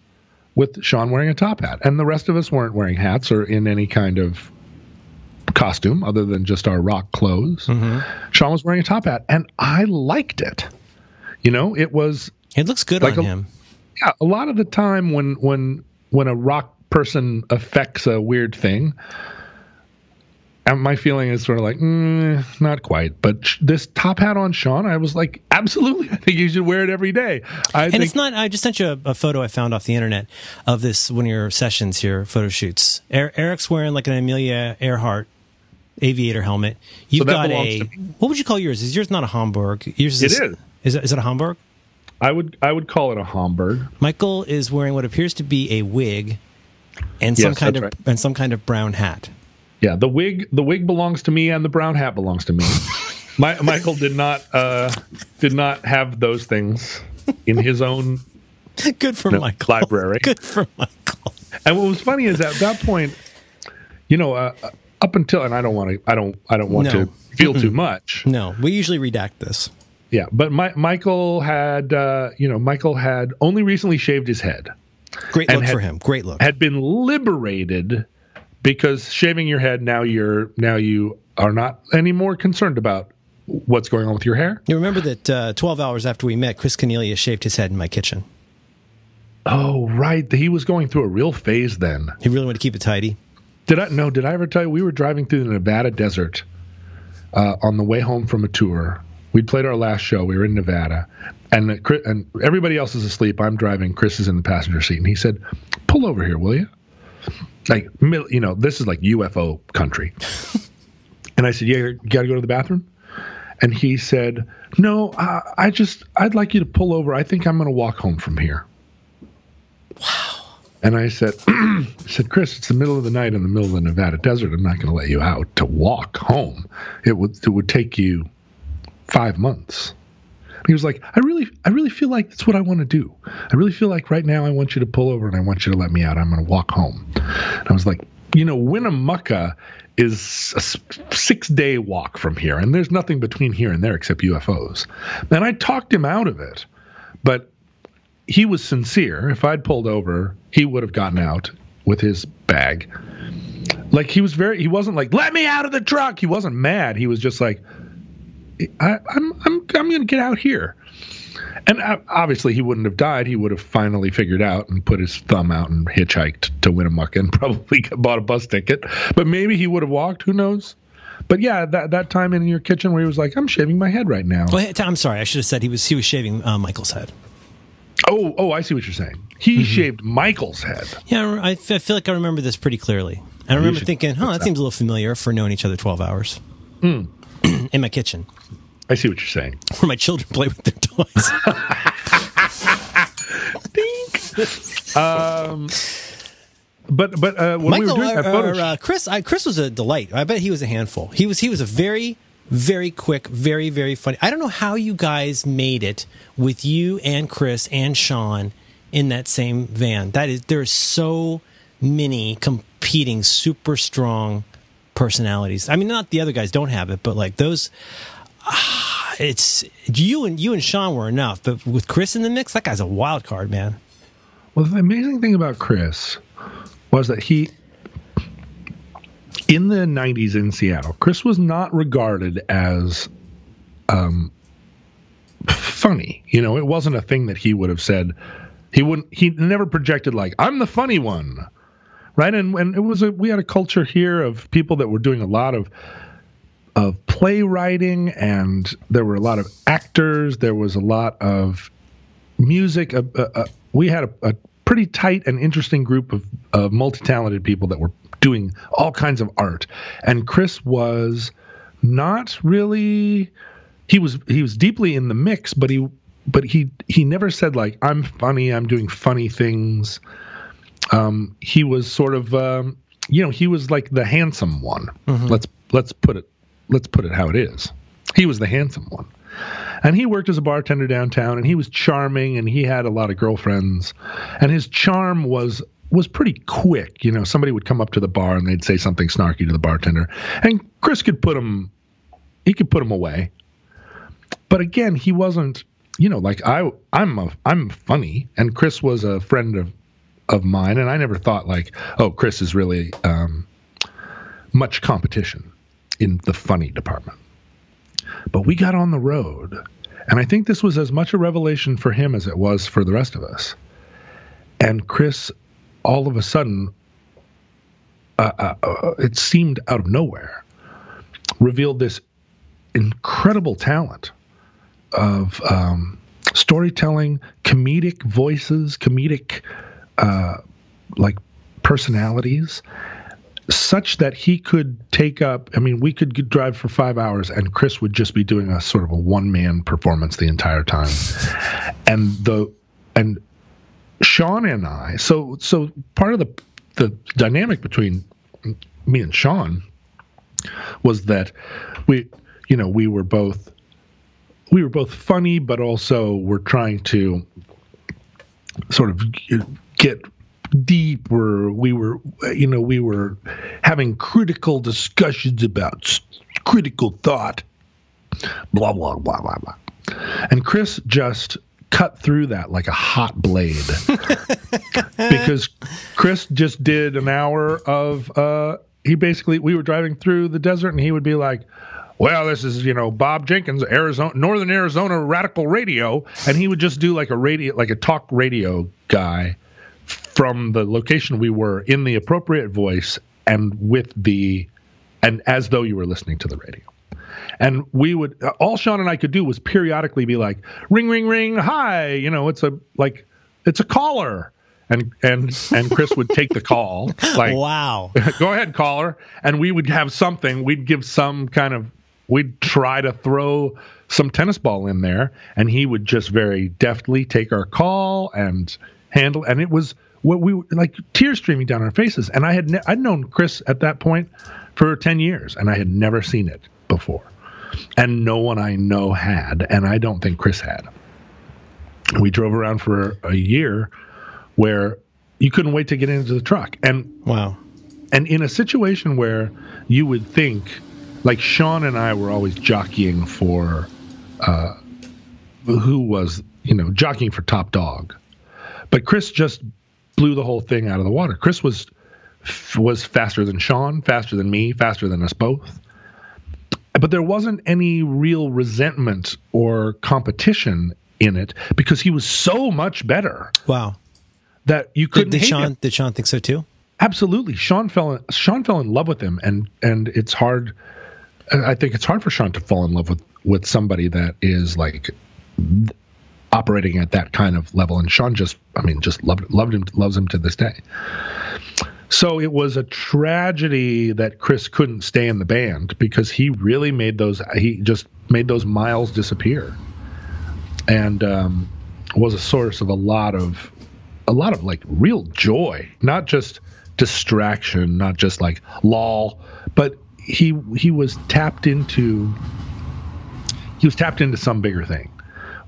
with Sean wearing a top hat. And the rest of us weren't wearing hats or in any kind of costume other than just our rock clothes. Mm-hmm. Sean was wearing a top hat and I liked it. You know, it was It looks good Like on a- him. yeah, a lot of the time when when when a rock person affects a weird thing, and my feeling is sort of like, mm, not quite. But sh- this top hat on Sean, I was like, absolutely, I think you should wear it every day. I And think it's not. I just sent you a, a photo I found off the internet of this one of your sessions here, photo shoots. Er, Eric's wearing like an Amelia Earhart aviator helmet. You've that got a. What would you call yours? Is yours not a Hamburg? Yours is. It is. Is it, is it a Hamburg? I would I would call it a Homburg. Michael is wearing what appears to be a wig and some Yes, kind of right. and some kind of brown hat. Yeah, the wig the wig belongs to me, and the brown hat belongs to me. My, Michael did not uh, did not have those things in his own Good for No, Michael. library. Good for Michael. And what was funny is at that point, you know, uh, up until and I don't want to, I don't, I don't want No. to feel too much. No, we usually redact this. yeah. But my, Michael had, uh, you know, Michael had only recently shaved his head. Great look had, for him. Great look. Had been liberated because shaving your head now you're now you are not anymore concerned about what's going on with your hair. You remember that uh, 12 hours after we met, Chris Caniglia shaved his head in my kitchen. Oh, right. He was going through a real phase then. He really wanted to keep it tidy. Did I no? Did I ever tell you we were driving through the Nevada desert uh, on the way home from a tour? We'd played our last show. We were in Nevada, and and everybody else is asleep. I'm driving. Chris is in the passenger seat, and he said, "Pull over here, will you?" Like, you know, this is like UFO country. and I said, "Yeah, you got to go to the bathroom." And he said, "No, I, I just I'd like you to pull over. I think I'm going to walk home from here." Wow. And I said, I said, Chris, it's the middle of the night in the middle of the Nevada desert. I'm not going to let you out to walk home. It would it would take you five months. And he was like, I really, I really feel like that's what I want to do. I really feel like right now I want you to pull over and I want you to let me out. I'm going to walk home. And I was like, you know, Winnemucca is a six day walk from here, and there's nothing between here and there except UFOs. And I talked him out of it, but he was sincere. If I'd pulled over, he would have gotten out with his bag. Like he was very, he wasn't like, let me out of the truck. He wasn't mad. He was just like, I, I'm, I'm, I'm going to get out here. And uh, obviously, he wouldn't have died. He would have finally figured out and put his thumb out and hitchhiked to Winnemucca and probably bought a bus ticket. But maybe he would have walked. Who knows? But yeah, that that time in your kitchen where he was like, "I'm shaving my head right now." Well, I'm sorry. I should have said he was he was shaving uh, Michael's head. Oh, oh, I see what you're saying. He mm-hmm. shaved Michael's head. Yeah, I, feel like I remember this pretty clearly. I remember thinking, "Huh, that seems a little familiar for knowing each other 12 hours." Mm. in my kitchen. I see what you're saying. Where my children play with their toys. um, but but uh, when Michael, we were doing that photo, uh, Chris, I, Chris was a delight. I bet he was a handful. He was he was a very very quick, very very funny. I don't know how you guys made it with you and Chris and Sean in that same van. That is there's so many competing super strong personalities. I mean, not the other guys don't have it, but like those ah, it's you and you and Sean were enough, but with Chris in the mix, that guy's a wild card, man. Well, the amazing thing about Chris was that he, in the '90s in Seattle, Chris was not regarded as um, funny. You know, it wasn't a thing that he would have said. He wouldn't. He never projected like I'm the funny one, right? And and it was a we had a culture here of people that were doing a lot of of playwriting and there were a lot of actors. There was a lot of music. Uh, uh, uh, we had a, a, pretty tight and interesting group of, of multi-talented people that were doing all kinds of art. And chris was not really he was he was deeply in the mix but he but he he never said like i'm funny i'm doing funny things um, he was sort of um, you know he was like the handsome one mm-hmm. let's let's put it let's put it how it is. He was the handsome one. And he worked as a bartender downtown and he was charming and he had a lot of girlfriends. And his charm was was pretty quick. You know, somebody would come up to the bar and they'd say something snarky to the bartender. And Chris could put him he could put him away. But again, he wasn't, you know, like I I'm a, I'm funny and Chris was a friend of of mine and I never thought like, oh, Chris is really um, much competition in the funny department. But we got on the road, and I think this was as much a revelation for him as it was for the rest of us. And Chris, all of a sudden, uh, uh, uh, it seemed out of nowhere, revealed this incredible talent of um, storytelling, comedic voices, comedic uh, like personalities, such that he could take up i mean we could drive for five hours and chris would just be doing a sort of a one-man performance the entire time. And the and sean and i so so part of the the dynamic between me and sean was that we you know we were both we were both funny but also we're trying to sort of get deep where we were you know we were having critical discussions about critical thought blah blah blah blah blah. And Chris just cut through that like a hot blade. Because Chris just did an hour of uh he basically we were driving through the desert and he would be like well this is you know Bob Jenkins Arizona Northern Arizona Radical Radio. And he would just do like a radio like a talk radio guy from the location we were in the appropriate voice and with the and as though you were listening to the radio. And we would all Sean and I could do was periodically be like ring ring ring hi you know it's a like it's a caller. And and and Chris would take the call like wow. Go ahead caller. And we would have something we'd give some kind of we'd try to throw some tennis ball in there and he would just very deftly take our call and handle and it was what we like tears streaming down our faces. And I had ne- I'd known Chris at that point for 10 years and I had never seen it before. And no one I know had, and I don't think Chris had. We drove around for a year where you couldn't wait to get into the truck, and wow, and in a situation where you would think, like Sean and I were always jockeying for, uh, who was you know jockeying for top dog, but Chris just blew the whole thing out of the water. Chris was was faster than Sean, faster than me, faster than us both but there wasn't any real resentment or competition in it because he was so much better. Wow. That you couldn't did, did Sean him. did Sean think so too? Absolutely. Sean fell in, Sean fell in love with him and and it's hard I think it's hard for Sean to fall in love with with somebody that is like operating at that kind of level. And Sean just I mean just loved loved him loves him to this day. So it was a tragedy that Chris couldn't stay in the band because he really made those he just made those miles disappear, and um, was a source of a lot of a lot of like real joy, not just distraction, not just like lol, but he he was tapped into he was tapped into some bigger thing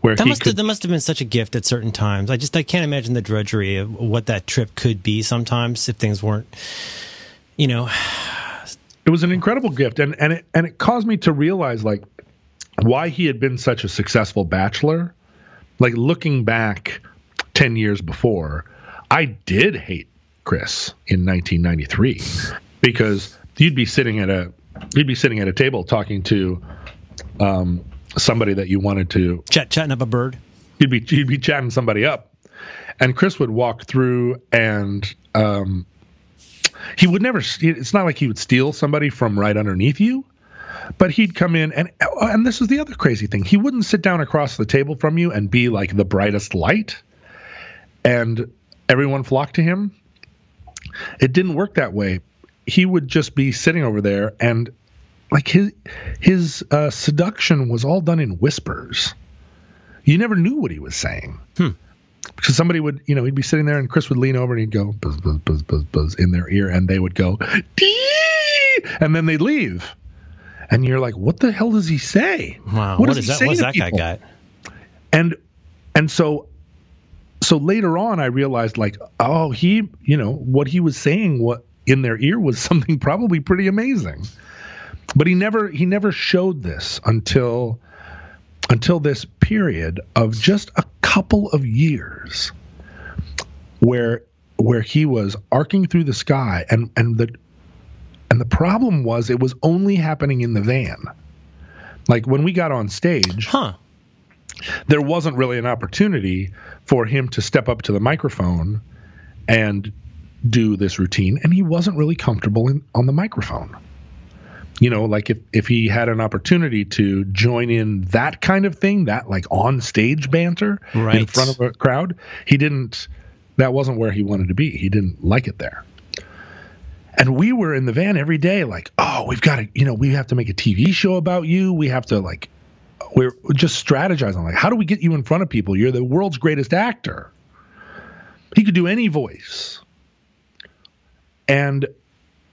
where that must could, have, that must have been such a gift at certain times. I just I can't imagine the drudgery of what that trip could be sometimes if things weren't, you know. It was an incredible gift, and and it and it caused me to realize like why he had been such a successful bachelor. Like looking back ten years before, I did hate Chris in 1993 because you'd be sitting at a you'd be sitting at a table talking to um, somebody that you wanted to Chat, chatting up a bird. You'd be you'd be chatting somebody up, and Chris would walk through, and um, he would never. It's not like he would steal somebody from right underneath you, but he'd come in, and and this is the other crazy thing. He wouldn't sit down across the table from you and be like the brightest light, and everyone flocked to him. It didn't work that way. He would just be sitting over there, and like his his uh, seduction was all done in whispers. You never knew what he was saying. Hmm. Because somebody would, you know, he'd be sitting there and Chris would lean over and he'd go buzz, buzz, buzz, buzz, buzz in their ear and they would go, Dee! and then they'd leave. And you're like, what the hell does he say? Wow. What, what is that? What's that people? guy got? And, and so, so later on, I realized like, oh, he, you know, what he was saying, what in their ear was something probably pretty amazing. But he never he never showed this until until this period of just a couple of years where where he was arcing through the sky and and the and the problem was it was only happening in the van. Like when we got on stage, huh. there wasn't really an opportunity for him to step up to the microphone and do this routine and he wasn't really comfortable in, on the microphone you know, like if, if he had an opportunity to join in that kind of thing, that like on stage banter right. in front of a crowd, he didn't, that wasn't where he wanted to be. He didn't like it there. And we were in the van every day, like, oh, we've got to, you know, we have to make a TV show about you. We have to, like, we're just strategizing, like, how do we get you in front of people? You're the world's greatest actor. He could do any voice. And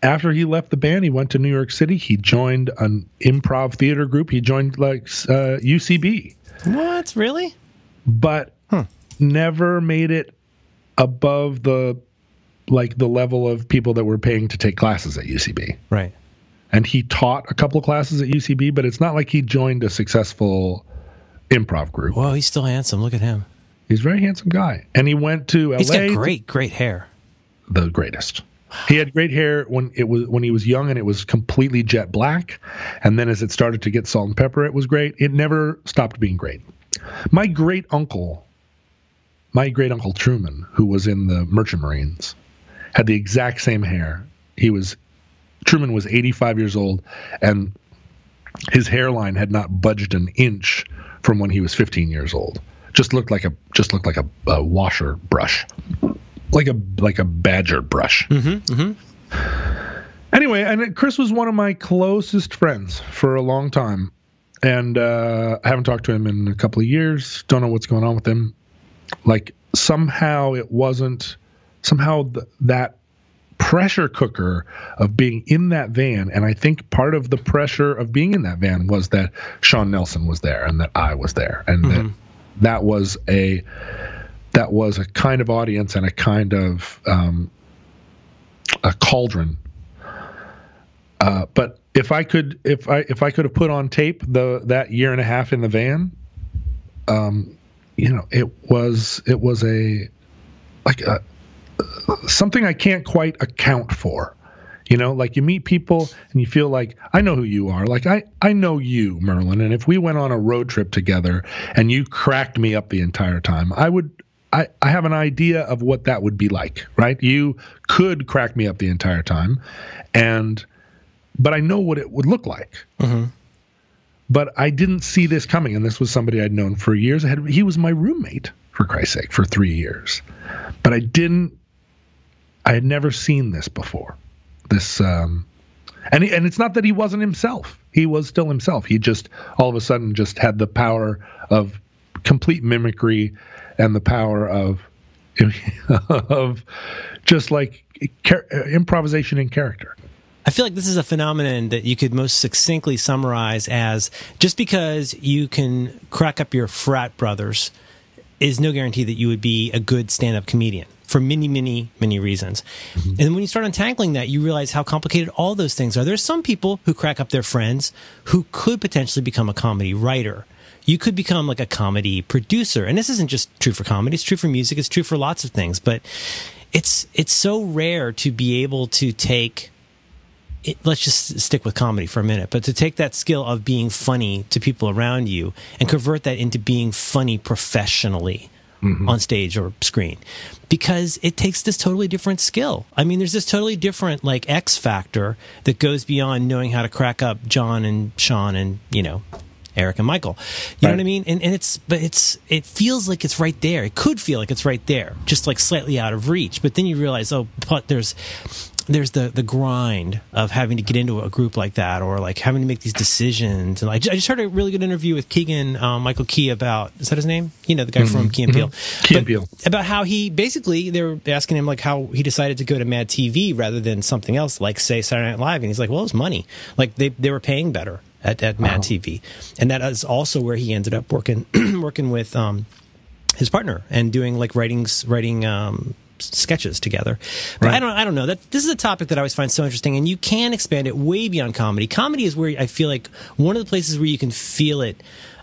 after he left the band, he went to New York City. He joined an improv theater group. He joined like uh, UCB. What really? But huh. never made it above the like the level of people that were paying to take classes at UCB. Right. And he taught a couple of classes at UCB, but it's not like he joined a successful improv group. Well, he's still handsome. Look at him. He's a very handsome guy, and he went to LA. He's got great, great hair. The greatest. He had great hair when it was when he was young, and it was completely jet black. And then as it started to get salt and pepper, it was great. It never stopped being great. My great uncle, my great uncle Truman, who was in the Merchant Marines, had the exact same hair. He was Truman was 85 years old, and his hairline had not budged an inch from when he was 15 years old just looked like a just looked like a, a washer brush, like a like a badger brush. Mm-hmm, mm-hmm. Anyway, and Chris was one of my closest friends for a long time, and uh, I haven't talked to him in a couple of years. Don't know what's going on with him. Like somehow it wasn't somehow th- that pressure cooker of being in that van and i think part of the pressure of being in that van was that sean nelson was there and that i was there and mm-hmm. that that was a that was a kind of audience and a kind of um, a cauldron. Uh, but if I could, if I if I could have put on tape the that year and a half in the van, um, you know, it was it was a like a, something I can't quite account for. You know, like you meet people and you feel like I know who you are. Like I I know you, Merlin, and if we went on a road trip together and you cracked me up the entire time, I would I, I have an idea of what that would be like, right? You could crack me up the entire time, and but I know what it would look like. Mm-hmm. But I didn't see this coming, and this was somebody I'd known for years. Had, he was my roommate, for Christ's sake, for three years. But I didn't. I had never seen this before this um, and and it's not that he wasn't himself. He was still himself. He just all of a sudden just had the power of complete mimicry and the power of of just like car- improvisation in character. I feel like this is a phenomenon that you could most succinctly summarize as just because you can crack up your frat brothers is no guarantee that you would be a good stand-up comedian for many, many, many reasons. Mm-hmm. And when you start untangling that, you realize how complicated all those things are. There's some people who crack up their friends who could potentially become a comedy writer. You could become like a comedy producer. And this isn't just true for comedy, it's true for music, it's true for lots of things. But it's it's so rare to be able to take it, let's just stick with comedy for a minute, but to take that skill of being funny to people around you and convert that into being funny professionally mm-hmm. on stage or screen because it takes this totally different skill. I mean, there's this totally different like X factor that goes beyond knowing how to crack up John and Sean and, you know, Eric and Michael. You right. know what I mean? And, and it's, but it's, it feels like it's right there. It could feel like it's right there, just like slightly out of reach. But then you realize, oh, but there's, there's the the grind of having to get into a group like that or like having to make these decisions and like I just heard a really good interview with Keegan um, Michael Key about is that his name you know the guy mm-hmm. from Key and Peele mm-hmm. Key and Peele about how he basically they were asking him like how he decided to go to Mad TV rather than something else like say Saturday Night Live and he's like well it's money like they they were paying better at, at Mad TV and that is also where he ended up working working with um, his partner and doing like writings writing um, sketches together. But right. I don't I don't know that this is a topic that I always find so interesting, and you can expand it way beyond comedy. Comedy is where I feel like one of the places where you can feel it.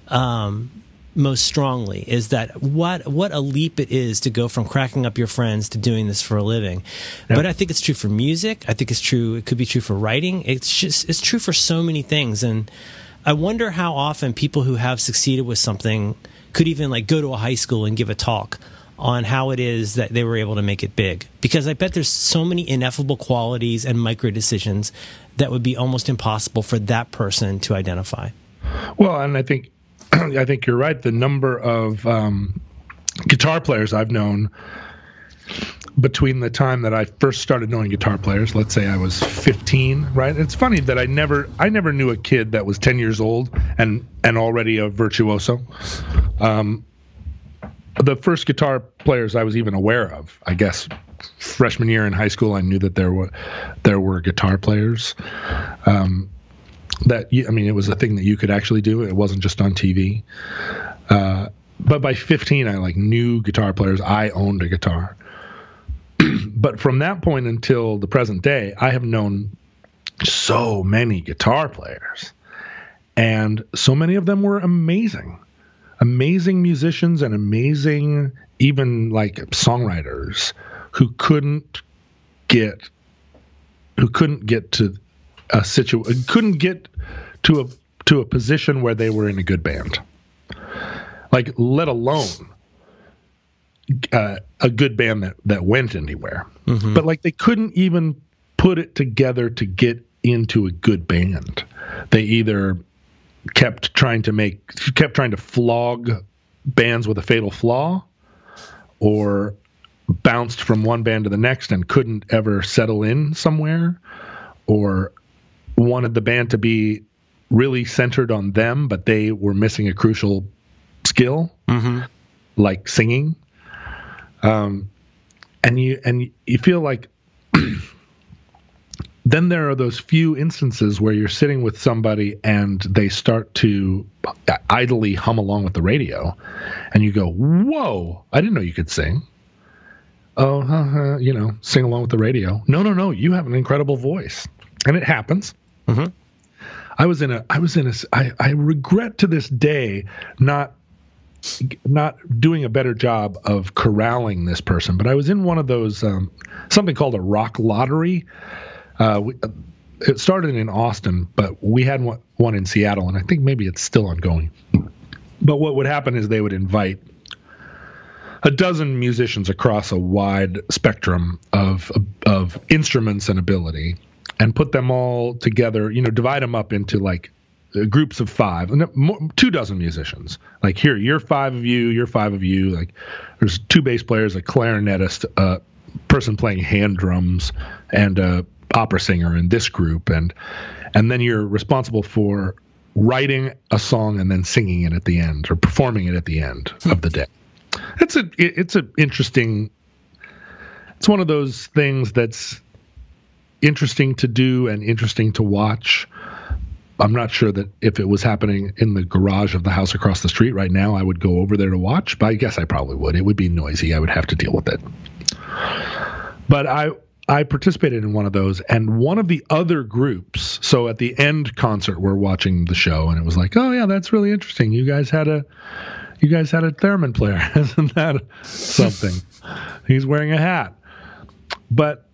Um, most strongly is that what what a leap it is to go from cracking up your friends to doing this for a living. Yep. But I think it's true for music. I think it's true. It could be true for writing. It's just it's true for so many things. And I wonder how often people who have succeeded with something could even like go to a high school and give a talk on how it is that they were able to make it big. Because I bet there's so many ineffable qualities and micro decisions that would be almost impossible for that person to identify. Well, and I think I think you're right. The number of um, guitar players I've known between the time that I first started knowing guitar players, let's say I was 15, right? It's funny that I never I never knew a kid that was 10 years old and and already a virtuoso. Um, the first guitar players I was even aware of, I guess, freshman year in high school, I knew that there were there were guitar players. Um, that I mean, it was a thing that you could actually do. It wasn't just on TV. Uh, but by 15, I like knew guitar players. I owned a guitar. but from that point until the present day, I have known so many guitar players, and so many of them were amazing. amazing musicians and amazing even like songwriters who couldn't get who couldn't get to a situ couldn't get to a to a position where they were in a good band. Like let alone uh, a good band that that went anywhere. Mm-hmm. but like they couldn't even put it together to get into a good band. They either kept trying to make kept trying to flog bands with a fatal flaw or bounced from one band to the next and couldn't ever settle in somewhere or wanted the band to be really centered on them but they were missing a crucial skill mm-hmm. like singing. Um, and you and you feel like then there are those few instances where you're sitting with somebody and they start to idly hum along with the radio and you go whoa i didn't know you could sing. Oh uh, you know sing along with the radio. No no no you have an incredible voice. And it happens mm-hmm. i was in a i was in a I, I regret to this day not not doing a better job of corralling this person but i was in one of those um, something called a rock lottery uh, we, uh, it started in Austin, but we had one, one in Seattle, and I think maybe it's still ongoing. But what would happen is they would invite a dozen musicians across a wide spectrum of of instruments and ability, and put them all together. You know, divide them up into like uh, groups of five, two dozen musicians. Like here, you're five of you, you're five of you. Like there's two bass players, a clarinetist, a person playing hand drums, and a opera singer in this group and and then you're responsible for writing a song and then singing it at the end or performing it at the end hmm. of the day it's a it's an interesting it's one of those things that's interesting to do and interesting to watch i'm not sure that if it was happening in the garage of the house across the street right now i would go over there to watch but i guess i probably would it would be noisy i would have to deal with it but i I participated in one of those, and one of the other groups. So at the end concert, we're watching the show, and it was like, oh yeah, that's really interesting. You guys had a, you guys had a theremin player, isn't that something? He's wearing a hat. But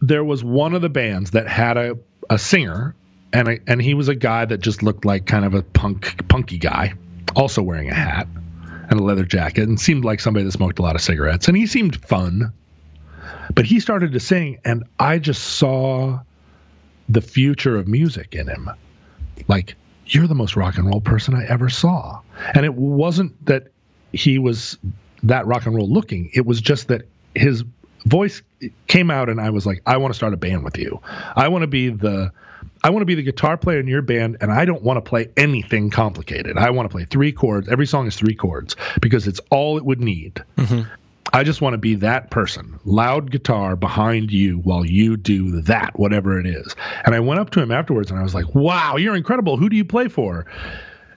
there was one of the bands that had a a singer, and a, and he was a guy that just looked like kind of a punk punky guy, also wearing a hat and a leather jacket, and seemed like somebody that smoked a lot of cigarettes, and he seemed fun but he started to sing, and I just saw the future of music in him. Like, you're the most rock and roll person I ever saw. And it wasn't that he was that rock and roll looking, it was just that his voice came out and I was like, I want to start a band with you. I want to be the I want to be the guitar player in your band and I don't want to play anything complicated. I want to play three chords. Every song is three chords because it's all it would need. Mm-hmm. I just want to be that person, loud guitar behind you while you do that, whatever it is. And I went up to him afterwards and I was like, wow, you're incredible. Who do you play for?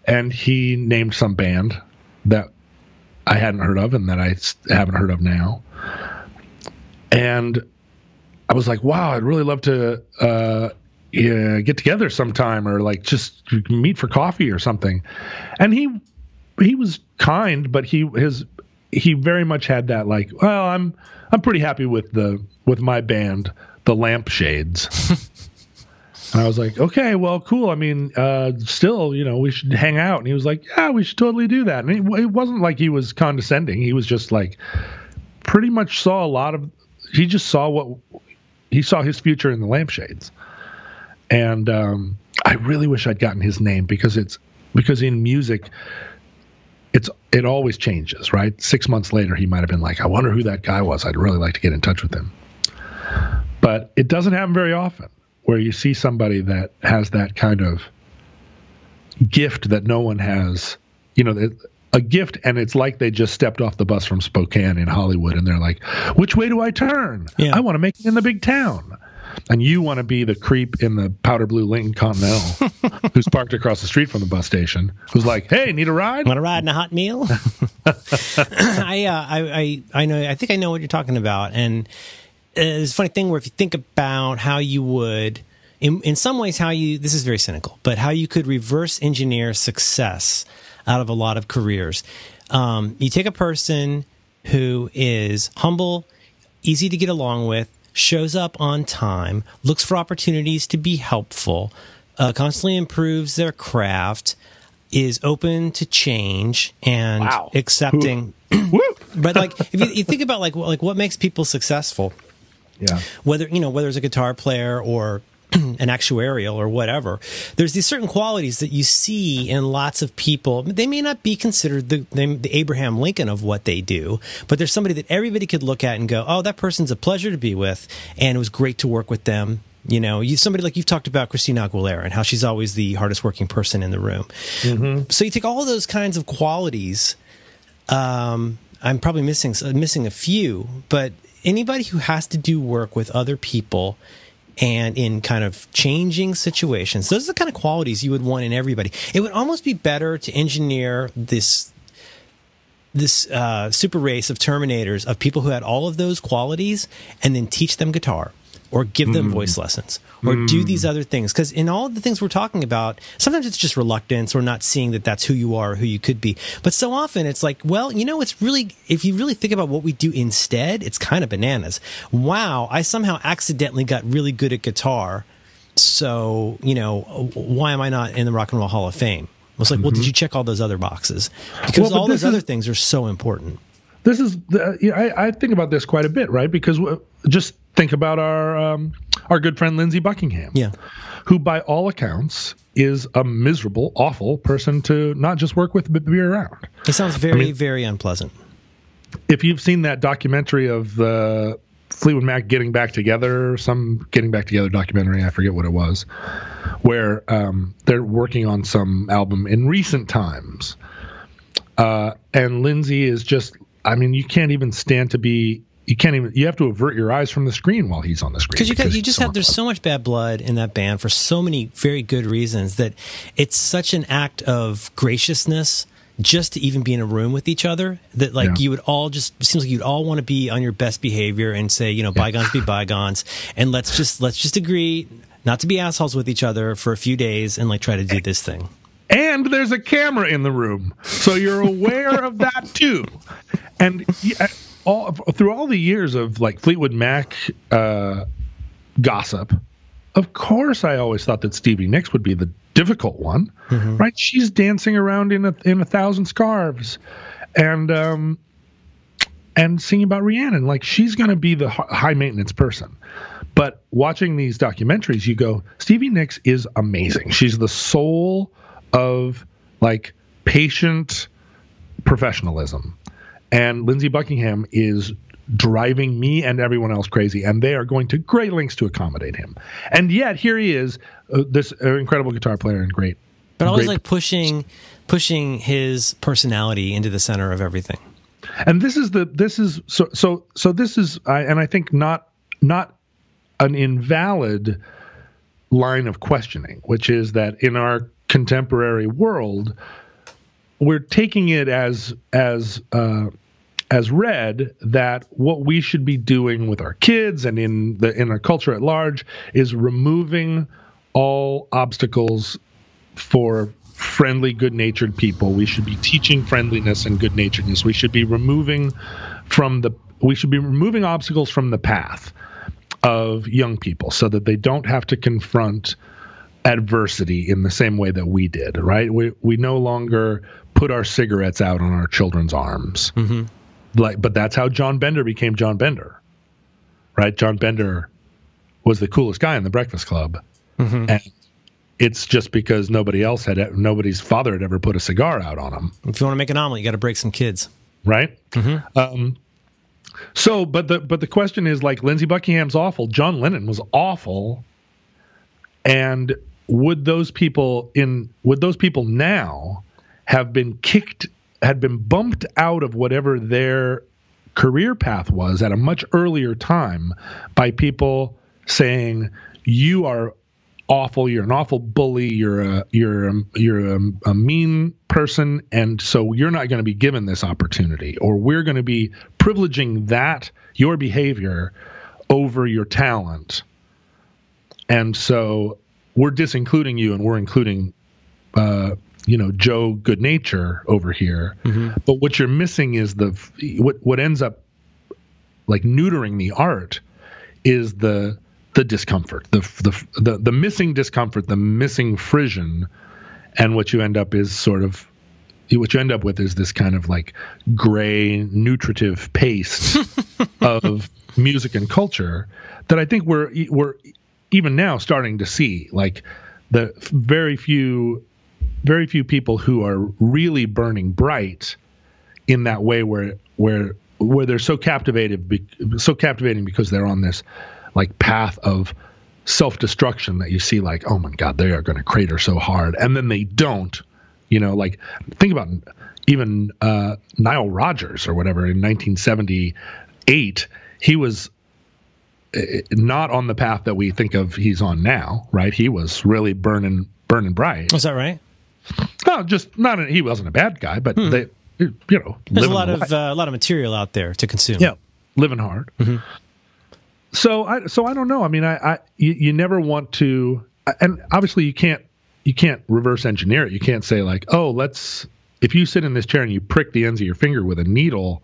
And he named some band that I hadn't heard of and that I haven't heard of now. And I was like, wow, I'd really love to uh, yeah, get together sometime or like just meet for coffee or something. And he he was kind, but he his he very much had that like, well, I'm I'm pretty happy with the with my band, the Lampshades. and I was like, okay, well, cool. I mean, uh, still, you know, we should hang out. And he was like, yeah, we should totally do that. And it, it wasn't like he was condescending. He was just like, pretty much saw a lot of. He just saw what he saw his future in the Lampshades, and um, I really wish I'd gotten his name because it's because in music it's it always changes, right? Six months later, he might have been like, I wonder who that guy was. I'd really like to get in touch with him. But it doesn't happen very often where you see somebody that has that kind of gift that no one has. You know, a gift, and it's like they just stepped off the bus from Spokane in Hollywood, and they're like, "Which way do I turn? Yeah. I want to make it in the big town." and you want to be the creep in the powder blue Lincoln Continental who's parked across the street from the bus station, who's like, "Hey, need a ride? Want a ride and a hot meal?" I, uh, I, I, I know. I think I know what you're talking about, and it's a funny thing where if you think about how you would. In, in some ways, how you, this is very cynical, but how you could reverse engineer success out of a lot of careers. Um, you take a person who is humble, easy to get along with, shows up on time, looks for opportunities to be helpful, uh, constantly improves their craft, is open to change and Wow. accepting. But like, if you, you think about like like what makes people successful, Yeah. whether you know whether it's a guitar player or an actuarial or whatever there's these certain qualities that you see in lots of people. They may not be considered the, the, abraham lincoln of what they do but there's somebody that everybody could look at and go oh that person's a pleasure to be with and it was great to work with them. You know you somebody like you've talked about christina aguilera and how she's always the hardest working person in the room. So you take all those kinds of qualities um, I'm probably missing missing a few, but anybody who has to do work with other people and in kind of changing situations, those are the kind of qualities you would want in everybody. It would almost be better to engineer this this uh, super race of terminators of people who had all of those qualities and then teach them guitar or give them mm. voice lessons or do mm. these other things. Because in all the things we're talking about sometimes it's just reluctance or not seeing that that's who you are or who you could be. But so often it's like well you know it's really if you really think about what we do instead it's kind of bananas. Wow i somehow accidentally got really good at guitar so you know why am i not in the rock and roll hall of fame? I was like, well, did mm-hmm. you check all those other boxes? Because Well, all those this other things are so important. This is the, I, I think about this quite a bit, right? Because just think about our um, our good friend Lindsey Buckingham, Yeah. who by all accounts is a miserable, awful person to not just work with but be around. It sounds very, very unpleasant. If you've seen that documentary of the Fleetwood Mac getting back together, some getting back together documentary, I forget what it was, where um, they're working on some album in recent times, uh, and Lindsey is just. I mean, you can't even stand to be. You can't even. You have to avert your eyes from the screen while he's on the screen because you got, you just have there's so much bad blood in that band for so many very good reasons that it's such an act of graciousness just to even be in a room with each other that like Yeah. you would all just seems like you'd all want to be on your best behavior and say you know bygones be bygones and let's just let's just agree not to be assholes with each other for a few days and like try to do this thing and there's a camera in the room, so you're aware of that too. And all through all the years of like Fleetwood Mac uh, gossip, of course, I always thought that Stevie Nicks would be the difficult one, right? She's dancing around in a in a thousand scarves, and um, and singing about Rhiannon, like she's going to be the high maintenance person. But watching these documentaries, you go, Stevie Nicks is amazing. She's the soul of like patient professionalism. And Lindsey Buckingham is driving me and everyone else crazy, and they are going to great lengths to accommodate him. And yet, here he is, uh, this uh, incredible guitar player and great. but always great- like pushing pushing his personality into the center of everything and this is the this is so so so this is I, and I think not not an invalid line of questioning, which is that in our contemporary world, we're taking it as as uh, as read that what we should be doing with our kids and in the in our culture at large is removing all obstacles for friendly, good natured people. We should be teaching friendliness and good naturedness. We should be removing from the we should be removing obstacles from the path of young people so that they don't have to confront adversity in the same way that we did, right? We we no longer put our cigarettes out on our children's arms. Mm-hmm. Like but that's how John Bender became John Bender. Right? John Bender was the coolest guy in the Breakfast Club. And it's just because nobody else had nobody's father had ever put a cigar out on him if you want to make an omelet you got to break some kids right um so but the but the question is like lindsey buckingham's awful john lennon was awful and would those people in would those people now have been kicked had been bumped out of whatever their career path was at a much earlier time by people saying you are awful you're an awful bully you're a you're a, you're a, a mean person and so you're not going to be given this opportunity or we're going to be privileging that your behavior over your talent. And so we're disincluding you and we're including uh, you know Joe Good Nature over here, mm-hmm. but what you're missing is the what what ends up like neutering the art is the the discomfort, the the the, the missing discomfort, the missing frisson, and what you end up is sort of what you end up with is this kind of like gray nutritive paste of music and culture that I think we're we're even now starting to see like the very few very few people who are really burning bright in that way where where where they're so captivated so captivating because they're on this like path of self-destruction that you see like oh my god they are going to crater so hard. And then they don't you know like think about even uh, Nile Rodgers or whatever in 1978 he was not on the path that we think of he's on now right? He was really burning burning bright. Is that right? No just not a, he wasn't a bad guy but hmm. they you know there's a lot of uh, a lot of material out there to consume. Yeah living hard. Mm-hmm. So I so I don't know. I mean, I, I you, you never want to, and obviously you can't you can't reverse engineer it. You can't say like, oh, let's if you sit in this chair and you prick the ends of your finger with a needle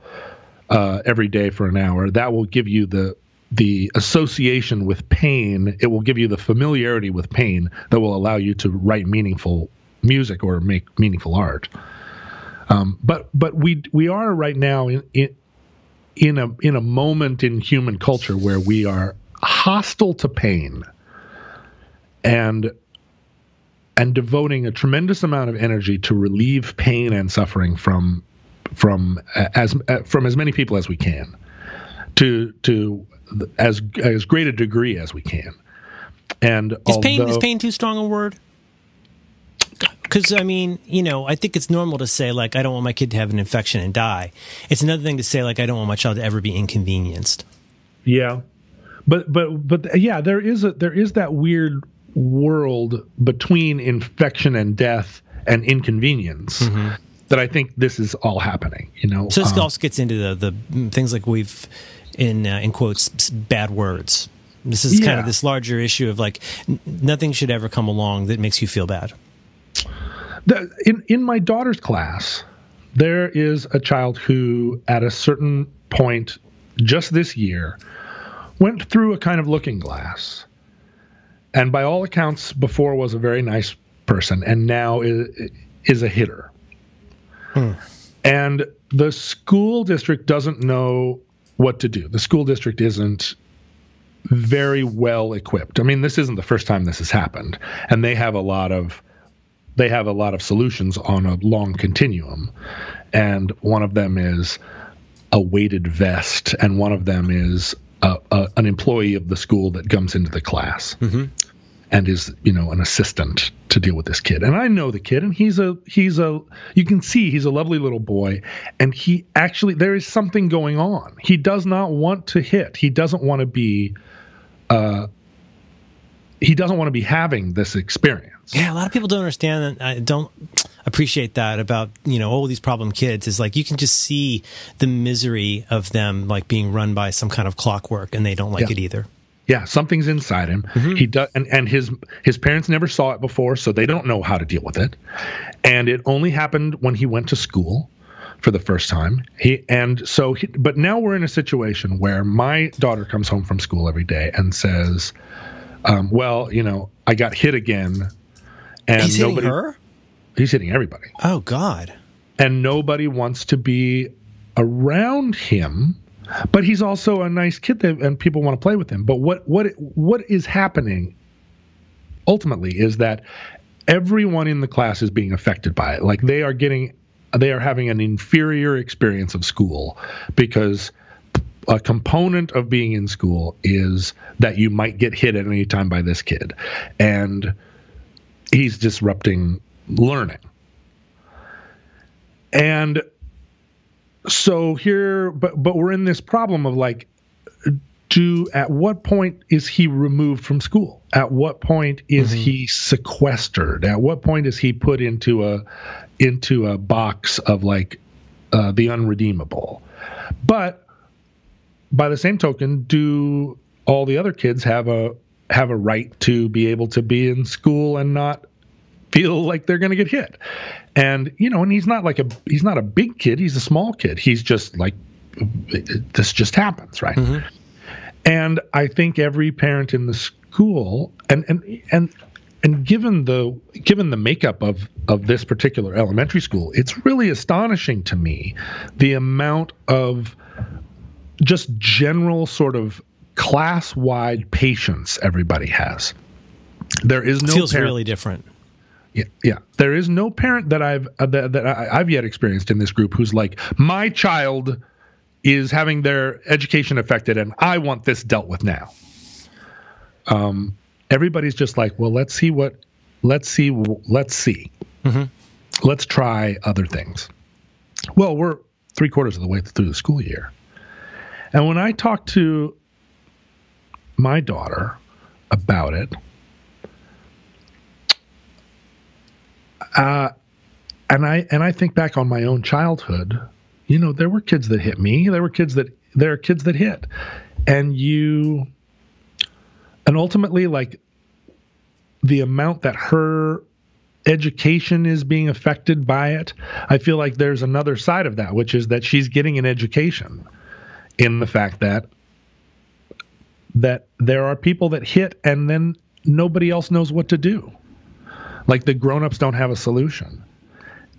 uh, every day for an hour, that will give you the the association with pain. It will give you the familiarity with pain that will allow you to write meaningful music or make meaningful art. Um, but but we we are right now in, in in a in a moment in human culture where we are hostile to pain and and devoting a tremendous amount of energy to relieve pain and suffering from from as from as many people as we can to to as as great a degree as we can and is although, pain is pain too strong a word because I mean, you know, I think it's normal to say like I don't want my kid to have an infection and die. It's another thing to say like I don't want my child to ever be inconvenienced. Yeah, but but but yeah, there is a there is that weird world between infection and death and inconvenience. Mm-hmm. That I think this is all happening, you know. So this um, also gets into the the things like we've in uh, in quotes bad words. This is yeah. kind of this larger issue of like n- nothing should ever come along that makes you feel bad. The, in in my daughter's class, there is a child who, at a certain point, just this year, went through a kind of looking glass, and by all accounts, before was a very nice person, and now is is a hitter. Hmm. And the school district doesn't know what to do. The school district isn't very well equipped. I mean, this isn't the first time this has happened, and they have a lot of they have a lot of solutions on a long continuum. And one of them is a weighted vest, and one of them is a, a, an employee of the school that comes into the class. Mm-hmm. And is you know an assistant to deal with this kid, and I know the kid, and he's a he's a you can see he's a lovely little boy, and he actually there is something going on. He does not want to hit. He doesn't want to be uh, he doesn't want to be having this experience. Yeah, a lot of people don't understand that. don't appreciate that about you know all these problem kids. Is like you can just see the misery of them like being run by some kind of clockwork, and they don't like yeah. it either. Yeah, something's inside him. Mm-hmm. He does, and, and his his parents never saw it before, so they don't know how to deal with it. And it only happened when he went to school for the first time. He and so, he, but now we're in a situation where my daughter comes home from school every day and says, um, well, you know, I got hit again, and he's nobody, hitting her. He's hitting everybody. Oh God! And nobody wants to be around him. But he's also a nice kid, that, and people want to play with him. But what what what is happening ultimately is that everyone in the class is being affected by it. Like they are getting, they are having an inferior experience of school because a component of being in school is that you might get hit at any time by this kid. And he's disrupting learning. And so here but but we're in this problem of like do at what point is he removed from school? At what point is mm-hmm. he sequestered? At what point is he put into a into a box of like uh, the unredeemable? But by the same token, do all the other kids have a have a right to be able to be in school and not feel like they're going to get hit. And you know, and he's not like a he's not a big kid. He's a small kid. He's just like this just happens, right? Mm-hmm. And I think every parent in the school and and and and given the given the makeup of of this particular elementary school, it's really astonishing to me the amount of just general sort of class wide patience everybody has. There is no feels parent, really different. Yeah, yeah. There is no parent that I've uh, that, that I, I've yet experienced in this group who's like, my child is having their education affected, and I want this dealt with now. Um, everybody's just like, well, let's see what, let's see, let's see, mm-hmm. let's try other things. Well, we're three quarters of the way through the school year, and when I talk to my daughter about it, uh, and I and I think back on my own childhood. You know, there were kids that hit me. There were kids that there are kids that hit, and you, and ultimately, like the amount that her education is being affected by it. I feel like there's another side of that, which is that she's getting an education in the fact that that there are people that hit and then nobody else knows what to do. Like the grown-ups don't have a solution.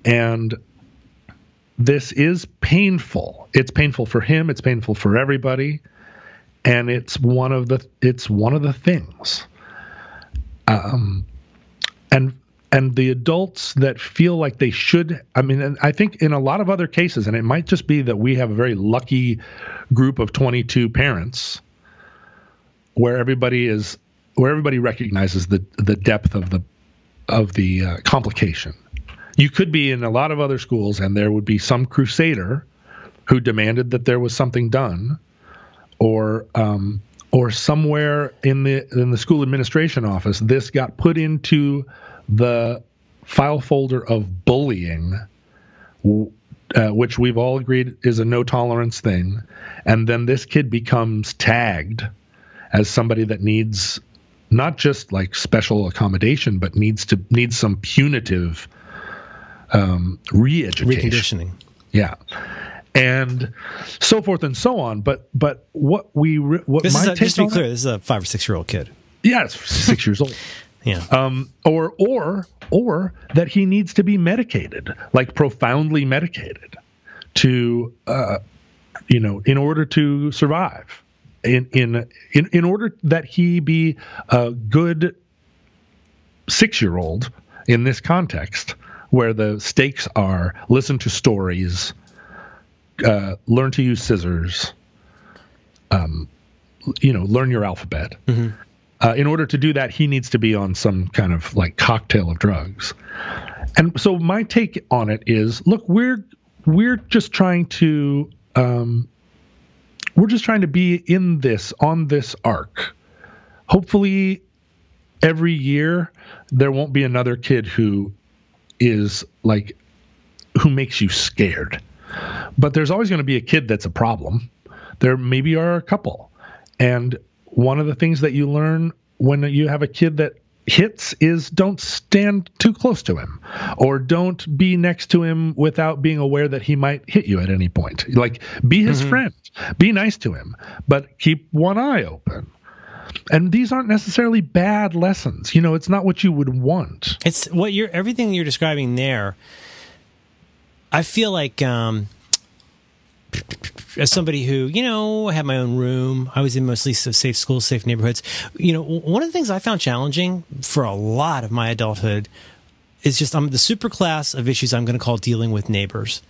And this is painful. It's painful for him, it's painful for everybody, and it's one of the it's one of the things. Um and and the adults that feel like they should i mean i think in a lot of other cases and it might just be that we have a very lucky group of 22 parents where everybody is where everybody recognizes the the depth of the of the uh, complication. You could be in a lot of other schools, and there would be some crusader who demanded that there was something done, or um, or somewhere in the in the school administration office, this got put into the file folder of bullying, uh, which we've all agreed is a no tolerance thing, and then this kid becomes tagged as somebody that needs not just like special accommodation, but needs to needs some punitive um, re-education, reconditioning. Yeah, and so forth and so on. But but what we what this my is a, just to be clear, this is a five or six year old kid. Yeah, it's six years old. Yeah. Um, or or or that he needs to be medicated, like profoundly medicated, to uh, you know, in order to survive in in in, in order that he be a good six year old in this context where the stakes are listen to stories uh, learn to use scissors um, you know learn your alphabet mm-hmm. uh, in order to do that he needs to be on some kind of like cocktail of drugs and so my take on it is look we're we're just trying to um, we're just trying to be in this on this arc. Hopefully, every year there won't be another kid who is like who makes you scared. But there's always going to be a kid that's a problem. There maybe are a couple. And one of the things that you learn when you have a kid that hits is don't stand too close to him or don't be next to him without being aware that he might hit you at any point. Like be his mm-hmm. friend, be nice to him, but keep one eye open. And these aren't necessarily bad lessons. You know, it's not what you would want. It's what you're everything you're describing there. I feel like um as somebody who, you know, I had my own room, I was in mostly safe schools, safe neighborhoods. You know, one of the things I found challenging for a lot of my adulthood is just um, the super class of issues I'm going to call dealing with neighbors.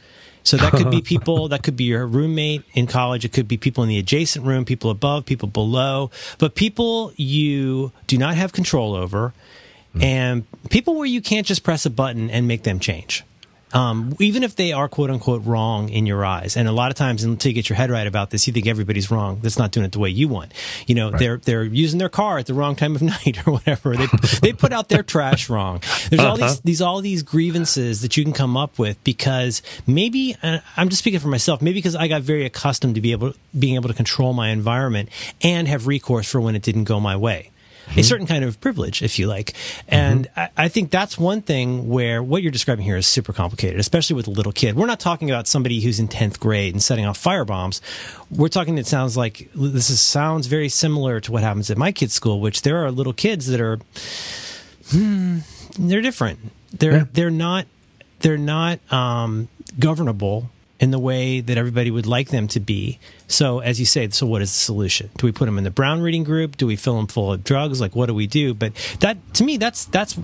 So that could be people, that could be your roommate in college. It could be people in the adjacent room, people above, people below, but people you do not have control over hmm. and people where you can't just press a button and make them change um, even if they are quote unquote wrong in your eyes. And a lot of times, until you get your head right about this, you think everybody's wrong. That's not doing it the way you want. You know, right. they're they're using their car at the wrong time of night or whatever. They they put out their trash wrong. There's uh-huh. all these uh-huh. these all these grievances that you can come up with because maybe uh, I'm just speaking for myself. Maybe because I got very accustomed to be able being able to control my environment and have recourse for when it didn't go my way. A certain kind of privilege, if you like. And Mm-hmm. I, I think that's one thing where what you're describing here is super complicated, especially with a little kid. We're not talking about somebody who's in 10th grade and setting off fire bombs. We're talking, it sounds like this is, sounds very similar to what happens at my kid's school, which there are little kids that are, hmm, they're different. They're, Yeah. they're not, they're not, um, governable in the way that everybody would like them to be. So, as you say, so what is the solution? Do we put them in the brown reading group? Do we fill them full of drugs? Like, what do we do? But that, to me, that's that's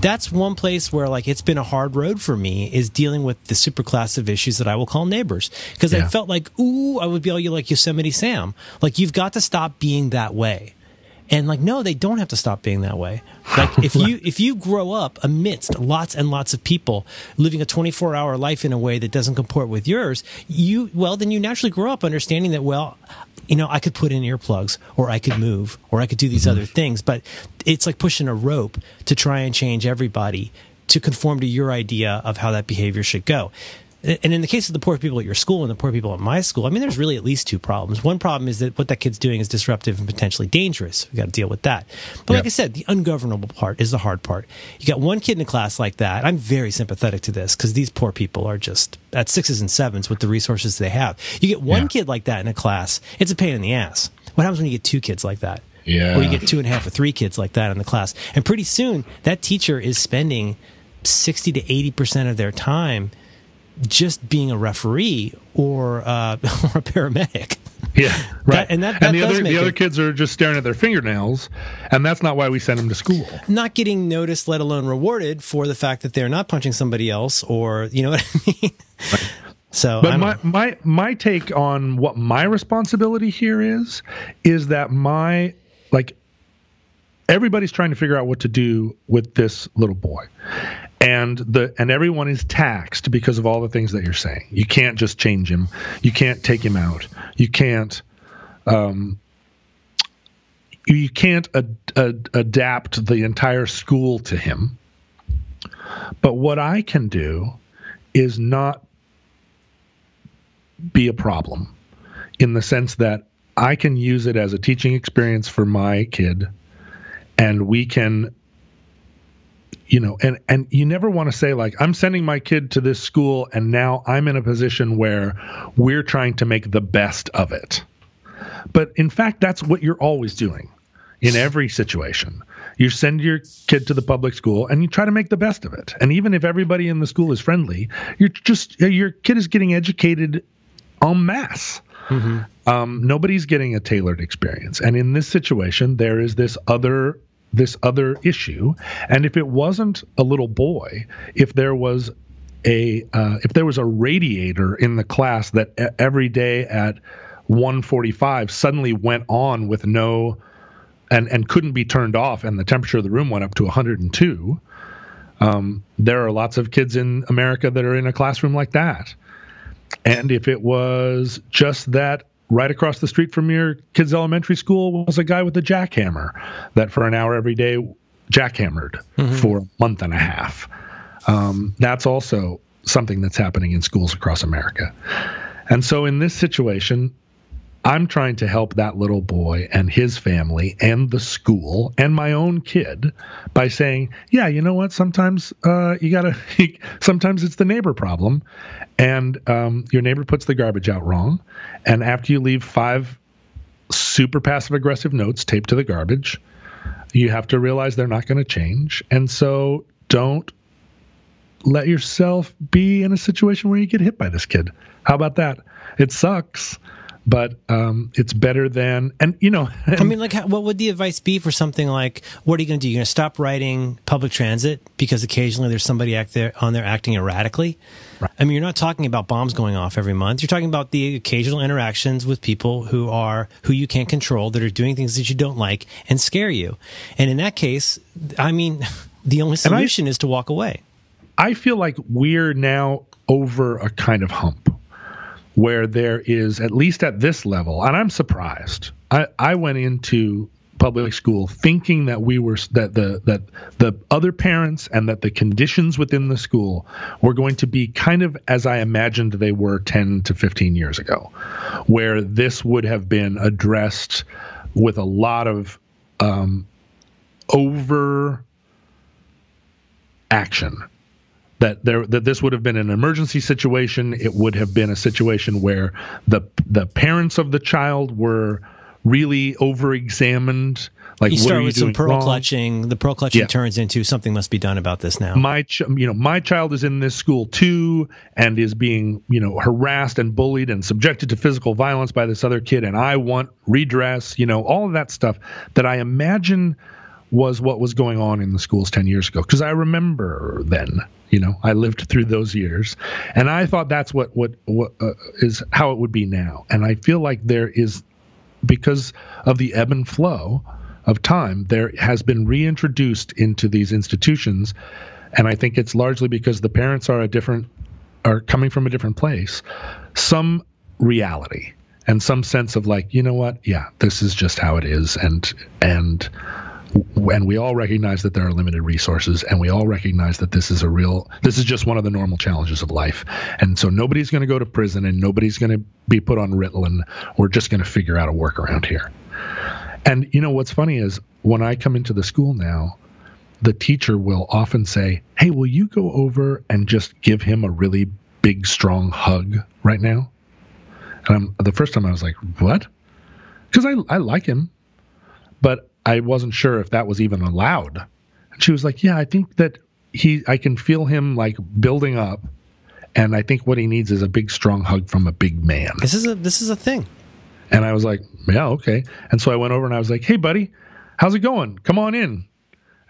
that's one place where like it's been a hard road for me is dealing with the superclass of issues that I will call neighbors because I felt like ooh, I would be all you like Yosemite Sam. Like you've got to stop being that way. And like, no, they don't have to stop being that way. Like if you if you grow up amidst lots and lots of people living a 24 hour life in a way that doesn't comport with yours, you well then you naturally grow up understanding that well, you know, I could put in earplugs or I could move or I could do these mm-hmm. other things, but it's like pushing a rope to try and change everybody to conform to your idea of how that behavior should go. And in the case of the poor people at your school and the poor people at my school, I mean, there's really at least two problems. One problem is that what that kid's doing is disruptive and potentially dangerous. We got to deal with that. But like I said, the ungovernable part is the hard part. You got one kid in a class like that. I'm very sympathetic to this because these poor people are just at sixes and sevens with the resources they have. You get one Yeah. kid like that in a class, it's a pain in the ass. What happens when you get two kids like that? Yeah. Or you get two and a half or three kids like that in the class. And pretty soon, that teacher is spending 60 to 80% of their time just being a referee or, uh, or a paramedic. Yeah, right. and that- that the other the other it- kids are just staring at their fingernails, and that's not why we send them to school. Not getting noticed, let alone rewarded for the fact that they're not punching somebody else or, you know what I mean? So, But my, my my take on what my responsibility here is is that my like everybody's trying to figure out what to do with this little boy. And the and everyone is taxed because of all the things that you're saying. You can't just change him. You can't take him out. You can't um you can't ad- ad- adapt the entire school to him. But what I can do is not be a problem in the sense that I can use it as a teaching experience for my kid and we can you know and and you never want to say like I'm sending my kid to this school and now I'm in a position where we're trying to make the best of it. But in fact that's what you're always doing in every situation. You send your kid to the public school and you try to make the best of it. And even if everybody in the school is friendly, you're just your kid is getting educated en masse. Um, nobody's getting a tailored experience, and in this situation, there is this other this other issue. And if it wasn't a little boy, if there was a uh, if there was a radiator in the class that every day at 1:45 suddenly went on with no and and couldn't be turned off, and the temperature of the room went up to 102. Um, there are lots of kids in America that are in a classroom like that. And if it was just that right across the street from your kid's elementary school was a guy with a jackhammer that for an hour every day jackhammered for a month and a half. Um, that's also something that's happening in schools across America. And so in this situation, I'm trying to help that little boy and his family and the school and my own kid by saying, yeah, you know what? Sometimes uh, you gotta. sometimes it's the neighbor problem, and um, your neighbor puts the garbage out wrong, and after you leave five super passive aggressive notes taped to the garbage, you have to realize they're not going to change, and so don't let yourself be in a situation where you get hit by this kid. How about that? It sucks but um, it's better than and you know I mean, like, how, what would the advice be for something like, what are you going to do? You're going to stop riding public transit because occasionally there's somebody act there on there acting erratically. Right. I mean, you're not talking about bombs going off every month. You're talking about the occasional interactions with people who are who you can't control that are doing things that you don't like and scare you. And in that case, I mean, the only I- solution is to walk away. I feel like we're now over a kind of hump where there is at least at this level and I'm surprised. I I went into public school thinking that we were that the that the other parents and that the conditions within the school were going to be kind of as I imagined they were 10 to 15 years ago where this would have been addressed with a lot of um, over action that there that this would have been an emergency situation it would have been a situation where the the parents of the child were really over examined like you start are you with some pearl wrong? clutching. The pearl clutching Yeah. turns into something must be done about this now. my ch- you know my child is in this school too and is being you know harassed and bullied and subjected to physical violence by this other kid and I want redress you know all of that stuff that I imagine was what was going on in the schools 10 years ago. Because I remember then you know I lived through those years and I thought that's what what what uh, is how it would be now. And I feel like there is because of the ebb and flow of time, there has been reintroduced into these institutions, and I think it's largely because the parents are a different, are coming from a different place, some reality and some sense of like, you know what, yeah, this is just how it is, and and and we all recognize that there are limited resources and we all recognize that this is a real this is just one of the normal challenges of life. And so nobody's going to go to prison and nobody's going to be put on ritalin. We're just going to figure out a workaround here. And you know what's funny is when i come into the school now the teacher will often say hey will you go over and just give him a really big strong hug right now? And I'm, the first time i was like what? Because I, I like him. But I wasn't sure if that was even allowed. And she was like, "Yeah, I think that he I can feel him like building up and I think what he needs is a big strong hug from a big man." This is a this is a thing. And I was like, "Yeah, okay." And so I went over and I was like, "Hey buddy, how's it going? Come on in."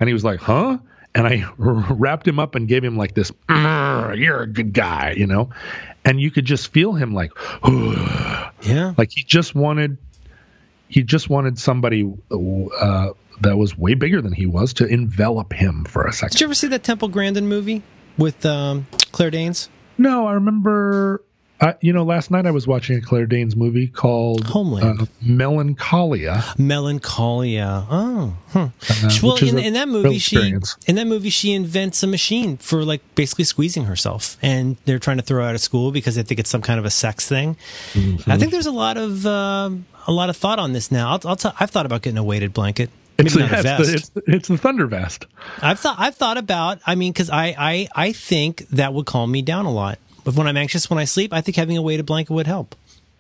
And he was like, "Huh?" And I wrapped him up and gave him like this, "Mm, "You're a good guy," you know. And you could just feel him like Yeah. like he just wanted he just wanted somebody uh, that was way bigger than he was to envelop him for a second. Did you ever see that Temple Grandin movie with um, Claire Danes? No, I remember. Uh, you know, last night I was watching a Claire Danes movie called Homeland. uh, Melancholia. Melancholia. Oh, huh. uh, well, in, in that movie, she experience. in that movie she invents a machine for like basically squeezing herself, and they're trying to throw her out of school because they think it's some kind of a sex thing. Mm-hmm. I think there's a lot of um, a lot of thought on this now. I'll, I'll t- I've thought about getting a weighted blanket. Maybe It's, not a it's, vest. the, it's, it's the Thunder Vest. I've thought I've thought about. I mean, because I, I I think that would calm me down a lot. But when I'm anxious when I sleep, I think having a weighted blanket would help.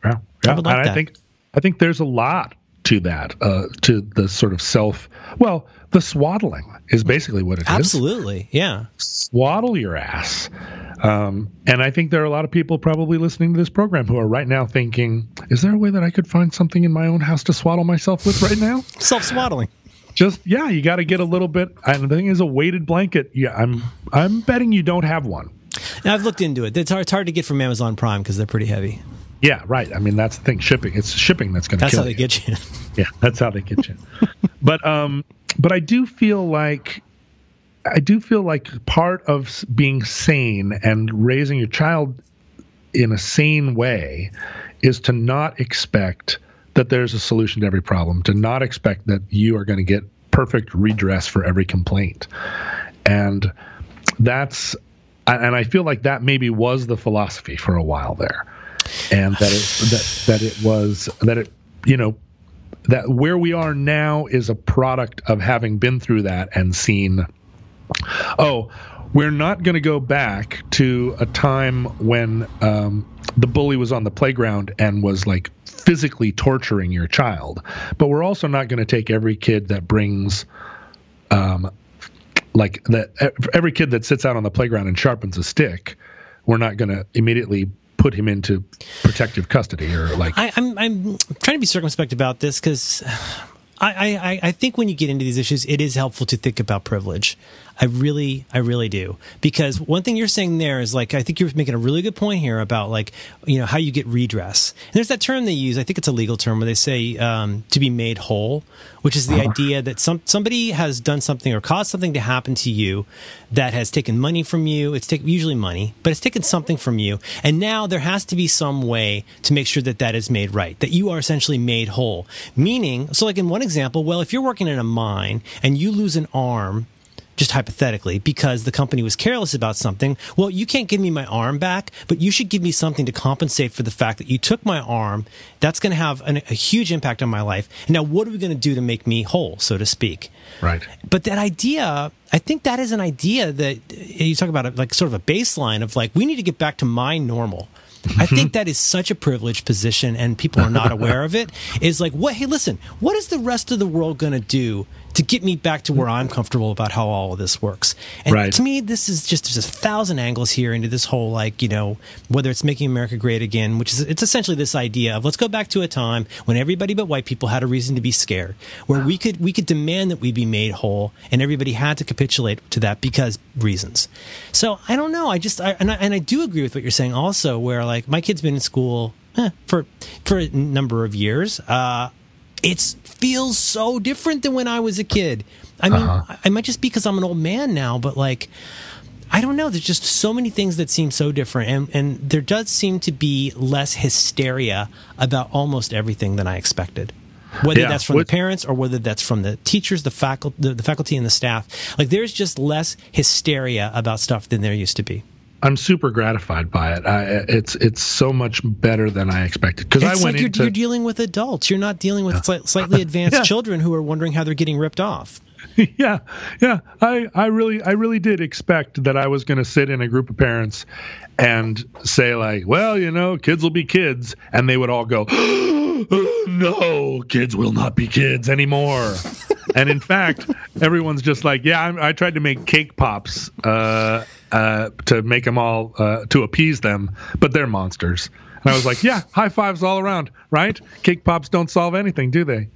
Yeah, yeah. would like and that. I think I think there's a lot to that. Uh, to the sort of self. Well, the swaddling is basically what it is. Absolutely, yeah. swaddle your ass. Um, and I think there are a lot of people probably listening to this program who are right now thinking, is there a way that I could find something in my own house to swaddle myself with right now? Self swaddling. Just yeah, you got to get a little bit. And the thing is, a weighted blanket. Yeah, I'm I'm betting you don't have one. Now I've looked into it. It's hard, it's hard to get from Amazon Prime because they're pretty heavy. Yeah, right. I mean, that's the thing. Shipping. It's shipping that's going to That's how they you. get you. Yeah, that's how they get you. but um, but I do feel like I do feel like part of being sane and raising your child in a sane way is to not expect that there's a solution to every problem, to not expect that you are going to get perfect redress for every complaint. And that's and I feel like that maybe was the philosophy for a while there. And that it that, that it was that it you know that where we are now is a product of having been through that and seen oh we're not going to go back to a time when um, the bully was on the playground and was like physically torturing your child but we're also not going to take every kid that brings um, like that every kid that sits out on the playground and sharpens a stick we're not going to immediately put him into protective custody or like I, I'm I'm trying to be circumspect about this because I, I I think when you get into these issues, it is helpful to think about privilege. I really I really do because one thing you're saying there is like I think you're making a really good point here about like you know how you get redress. And there's that term they use. I think it's a legal term where they say um, to be made whole, which is the idea that some somebody has done something or caused something to happen to you that has taken money from you. It's taken usually money, but it's taken something from you, and now there has to be some way to make sure that that is made right. That you are essentially made whole. Meaning, so like in one example, well, if you're working in a mine and you lose an arm just hypothetically, because the company was careless about something, well, you can't give me my arm back, but you should give me something to compensate for the fact that you took my arm. That's going to have an, a huge impact on my life. And now, what are we going to do to make me whole, so to speak? Right. But that idea, I think that is an idea that you talk about, like sort of a baseline of like, we need to get back to my normal. I mm-hmm. think that is such a privileged position and people are not aware of it. Is like, what, hey, listen, what is the rest of the world going to do to get me back to where I'm comfortable about how all of this works. And right. to me, this is just there's a thousand angles here into this whole like you know whether it's making America great again, which is it's essentially this idea of let's go back to a time when everybody but white people had a reason to be scared, where we could we could demand that we be made whole, and everybody had to capitulate to that because reasons. So I don't know. I just I, and I, and I do agree with what you're saying also, where like my kid's been in school eh, for for a number of years. Uh, it feels so different than when I was a kid. I mean, uh-huh. I might just be because I'm an old man now, but like, I don't know. There's just so many things that seem so different, and and there does seem to be less hysteria about almost everything than I expected. Whether yeah. that's from what? the parents or whether that's from the teachers, the faculty, the, the faculty, and the staff, like there's just less hysteria about stuff than there used to be. I'm super gratified by it. I, it's it's so much better than I expected because I went like you're, into you're dealing with adults. You're not dealing with slightly advanced yeah. children who are wondering how they're getting ripped off. yeah, yeah. I I really I really did expect that I was going to sit in a group of parents and say like, well, you know, kids will be kids, and they would all go. Oh, no, kids will not be kids anymore. and in fact, everyone's just like, yeah, I, I tried to make cake pops uh, uh, to make them all uh, to appease them, but they're monsters. And I was like, yeah, high fives all around, right? Cake pops don't solve anything, do they?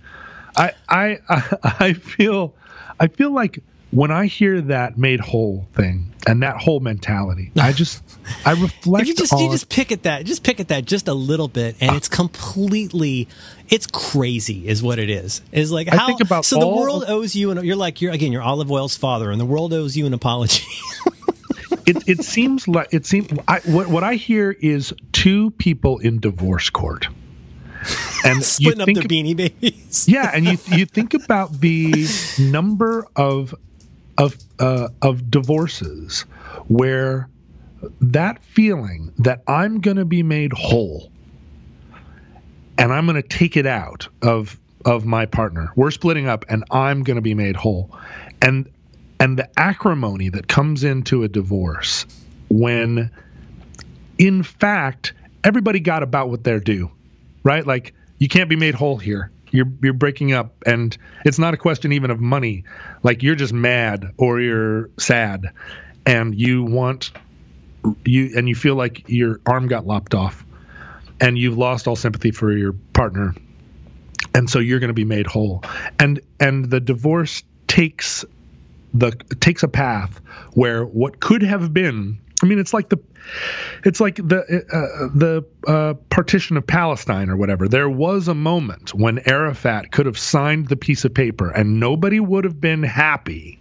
I I I feel I feel like when I hear that made whole thing and that whole mentality, I just I reflect. If you just on, you just pick at that, just pick at that just a little bit, and it's completely, it's crazy, is what it is. Is like how I think about so the world of, owes you, and you're like you're again you're Olive Oyl's father, and the world owes you an apology. it it seems like it seems I, what what I hear is two people in divorce court and splitting up the beanie babies. yeah, and you you think about the number of of uh, of divorces where that feeling that I'm going to be made whole and I'm going to take it out of of my partner. We're splitting up and I'm going to be made whole. And and the acrimony that comes into a divorce when in fact everybody got about what they're due. Right? Like you can't be made whole here you're you're breaking up and it's not a question even of money like you're just mad or you're sad and you want you and you feel like your arm got lopped off and you've lost all sympathy for your partner. And so you're going to be made whole. And and the divorce takes the takes a path where what could have been I mean, it's like the, it's like the uh, the uh, partition of Palestine or whatever. There was a moment when Arafat could have signed the piece of paper, and nobody would have been happy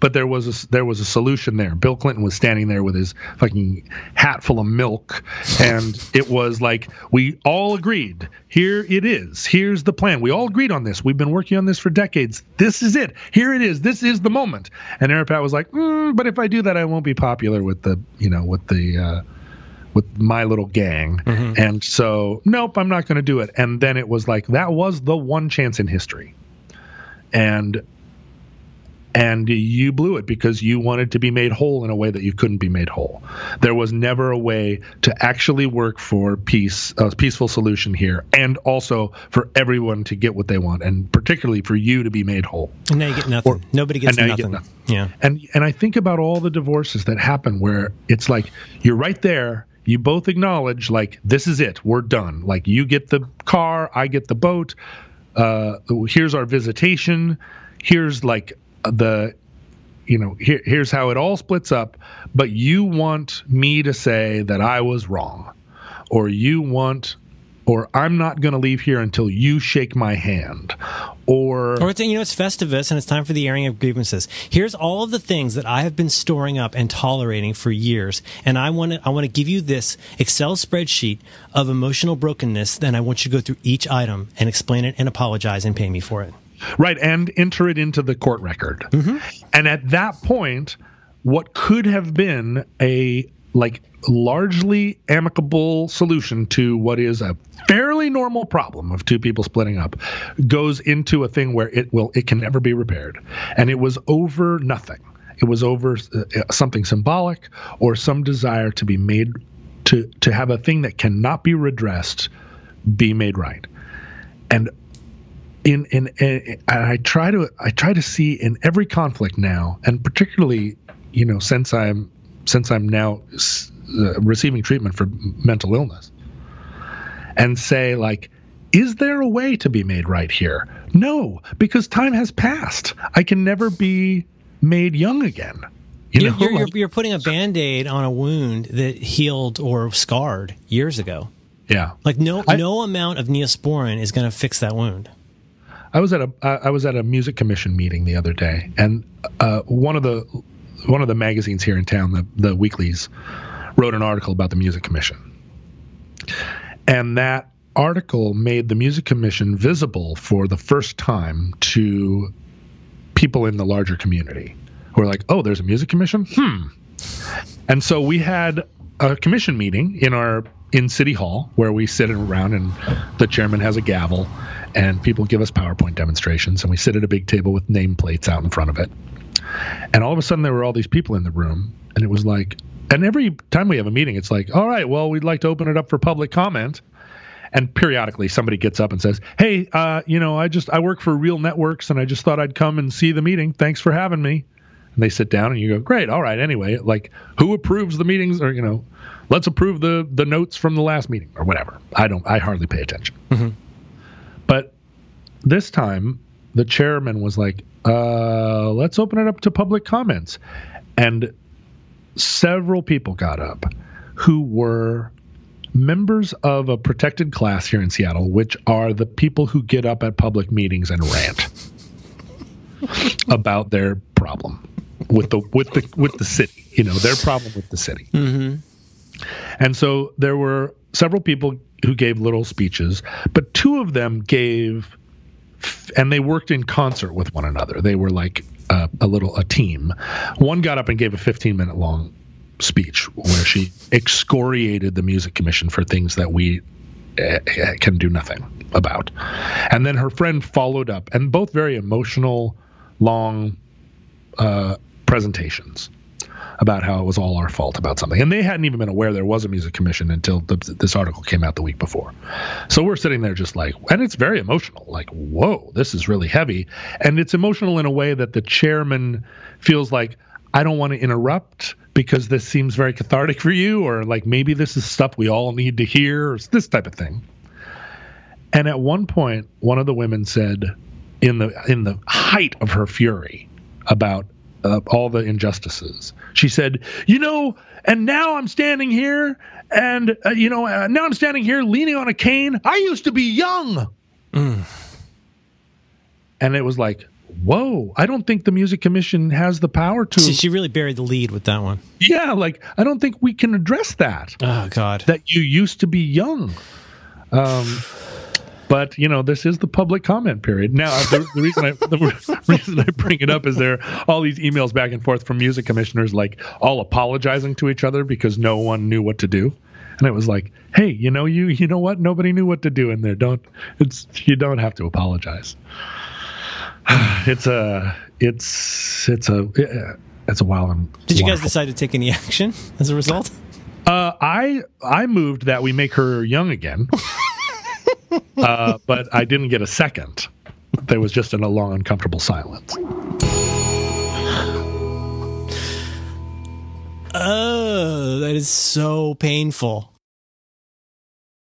but there was a, there was a solution there. Bill Clinton was standing there with his fucking hat full of milk, and it was like we all agreed. Here it is. Here's the plan. We all agreed on this. We've been working on this for decades. This is it. Here it is. This is the moment. And Arafat was like, mm, but if I do that, I won't be popular with the you know with the. Uh, with my little gang. Mm-hmm. And so, nope, I'm not going to do it. And then it was like, that was the one chance in history. And and you blew it because you wanted to be made whole in a way that you couldn't be made whole. There was never a way to actually work for peace, a peaceful solution here, and also for everyone to get what they want, and particularly for you to be made whole. And now you get nothing. Or, Nobody gets nothing. Get nothing. Yeah. And and I think about all the divorces that happen where it's like you're right there. You both acknowledge like this is it. We're done. Like you get the car, I get the boat. Uh, here's our visitation. Here's like the you know here, here's how it all splits up but you want me to say that i was wrong or you want or i'm not going to leave here until you shake my hand or or it's you know it's festivus and it's time for the airing of grievances. Here's all of the things that i have been storing up and tolerating for years and i want to i want to give you this excel spreadsheet of emotional brokenness then i want you to go through each item and explain it and apologize and pay me for it right, and enter it into the court record. And at that point, what could have been a like largely amicable solution to what is a fairly normal problem of two people splitting up goes into a thing where it will it can never be repaired. And it was over nothing. It was over uh, something symbolic or some desire to be made to to have a thing that cannot be redressed be made right. And in, in in I try to I try to see in every conflict now and particularly you know since I'm since I'm now uh, receiving treatment for mental illness and say like is there a way to be made right here? No because time has passed. I can never be made young again. You you're, know you're, you're, you're putting a band-aid on a wound that healed or scarred years ago. Yeah. Like no I, no amount of neosporin is going to fix that wound i was at a i was at a music commission meeting the other day and uh, one of the one of the magazines here in town the the weeklies wrote an article about the music commission and that article made the Music Commission visible for the first time to people in the larger community who are like, oh, there's a music commission? Hmm. And so we had a commission meeting in our in City Hall where we sit around and the chairman has a gavel and people give us PowerPoint demonstrations and we sit at a big table with nameplates out in front of it. And all of a sudden there were all these people in the room and it was like, and every time we have a meeting, it's like, all right, well, we'd like to open it up for public comment. And periodically, somebody gets up and says, "Hey, uh, you know, I just I work for Real Networks, and I just thought I'd come and see the meeting. Thanks for having me." And they sit down, and you go, "Great, all right." Anyway, like, who approves the meetings, or you know, let's approve the the notes from the last meeting, or whatever. I don't. I hardly pay attention. Mm-hmm. This time, the chairman was like, uh, "Let's open it up to public comments," and several people got up who were members of a protected class here in Seattle, which are the people who get up at public meetings and rant about their problem with the with the with the city. You know, their problem with the city. Mm-hmm. And so there were several people who gave little speeches, but two of them gave, and they worked in concert with one another. They were like uh, a little a team. One got up and gave a 15 minute long speech where she excoriated the music commission for things that we uh, can do nothing about. And then her friend followed up, and both very emotional, long uh, presentations about how it was all our fault about something. And they hadn't even been aware there was a music commission until the, this article came out the week before. So we're sitting there just like, and it's very emotional. Like, whoa, this is really heavy. And it's emotional in a way that the chairman feels like, I don't want to interrupt because this seems very cathartic for you, or like maybe this is stuff we all need to hear, or this type of thing. And at one point, one of the women said, in the in the height of her fury about uh, all the injustices. She said, "You know, and now I'm standing here, and uh, you know, uh, now I'm standing here leaning on a cane. I used to be young." Mm. And it was like, whoa, I don't think the Music Commission has the power to. She, she, really buried the lead with that one. Yeah, like I don't think we can address that. Oh God, that you used to be young. Um, but you know, this is the public comment period. Now, the, the reason I the reason I bring it up is there are all these emails back and forth from music commissioners, like all apologizing to each other because no one knew what to do. And it was like, hey, you know, you you know what? Nobody knew what to do in there. Don't it's you don't have to apologize. It's a it's it's a it's a wild. And Did you guys decide to take any action as a result? Uh, I I moved that we make her young again. uh, but I didn't get a second. There was just an, a long, uncomfortable silence. Oh, that is so painful.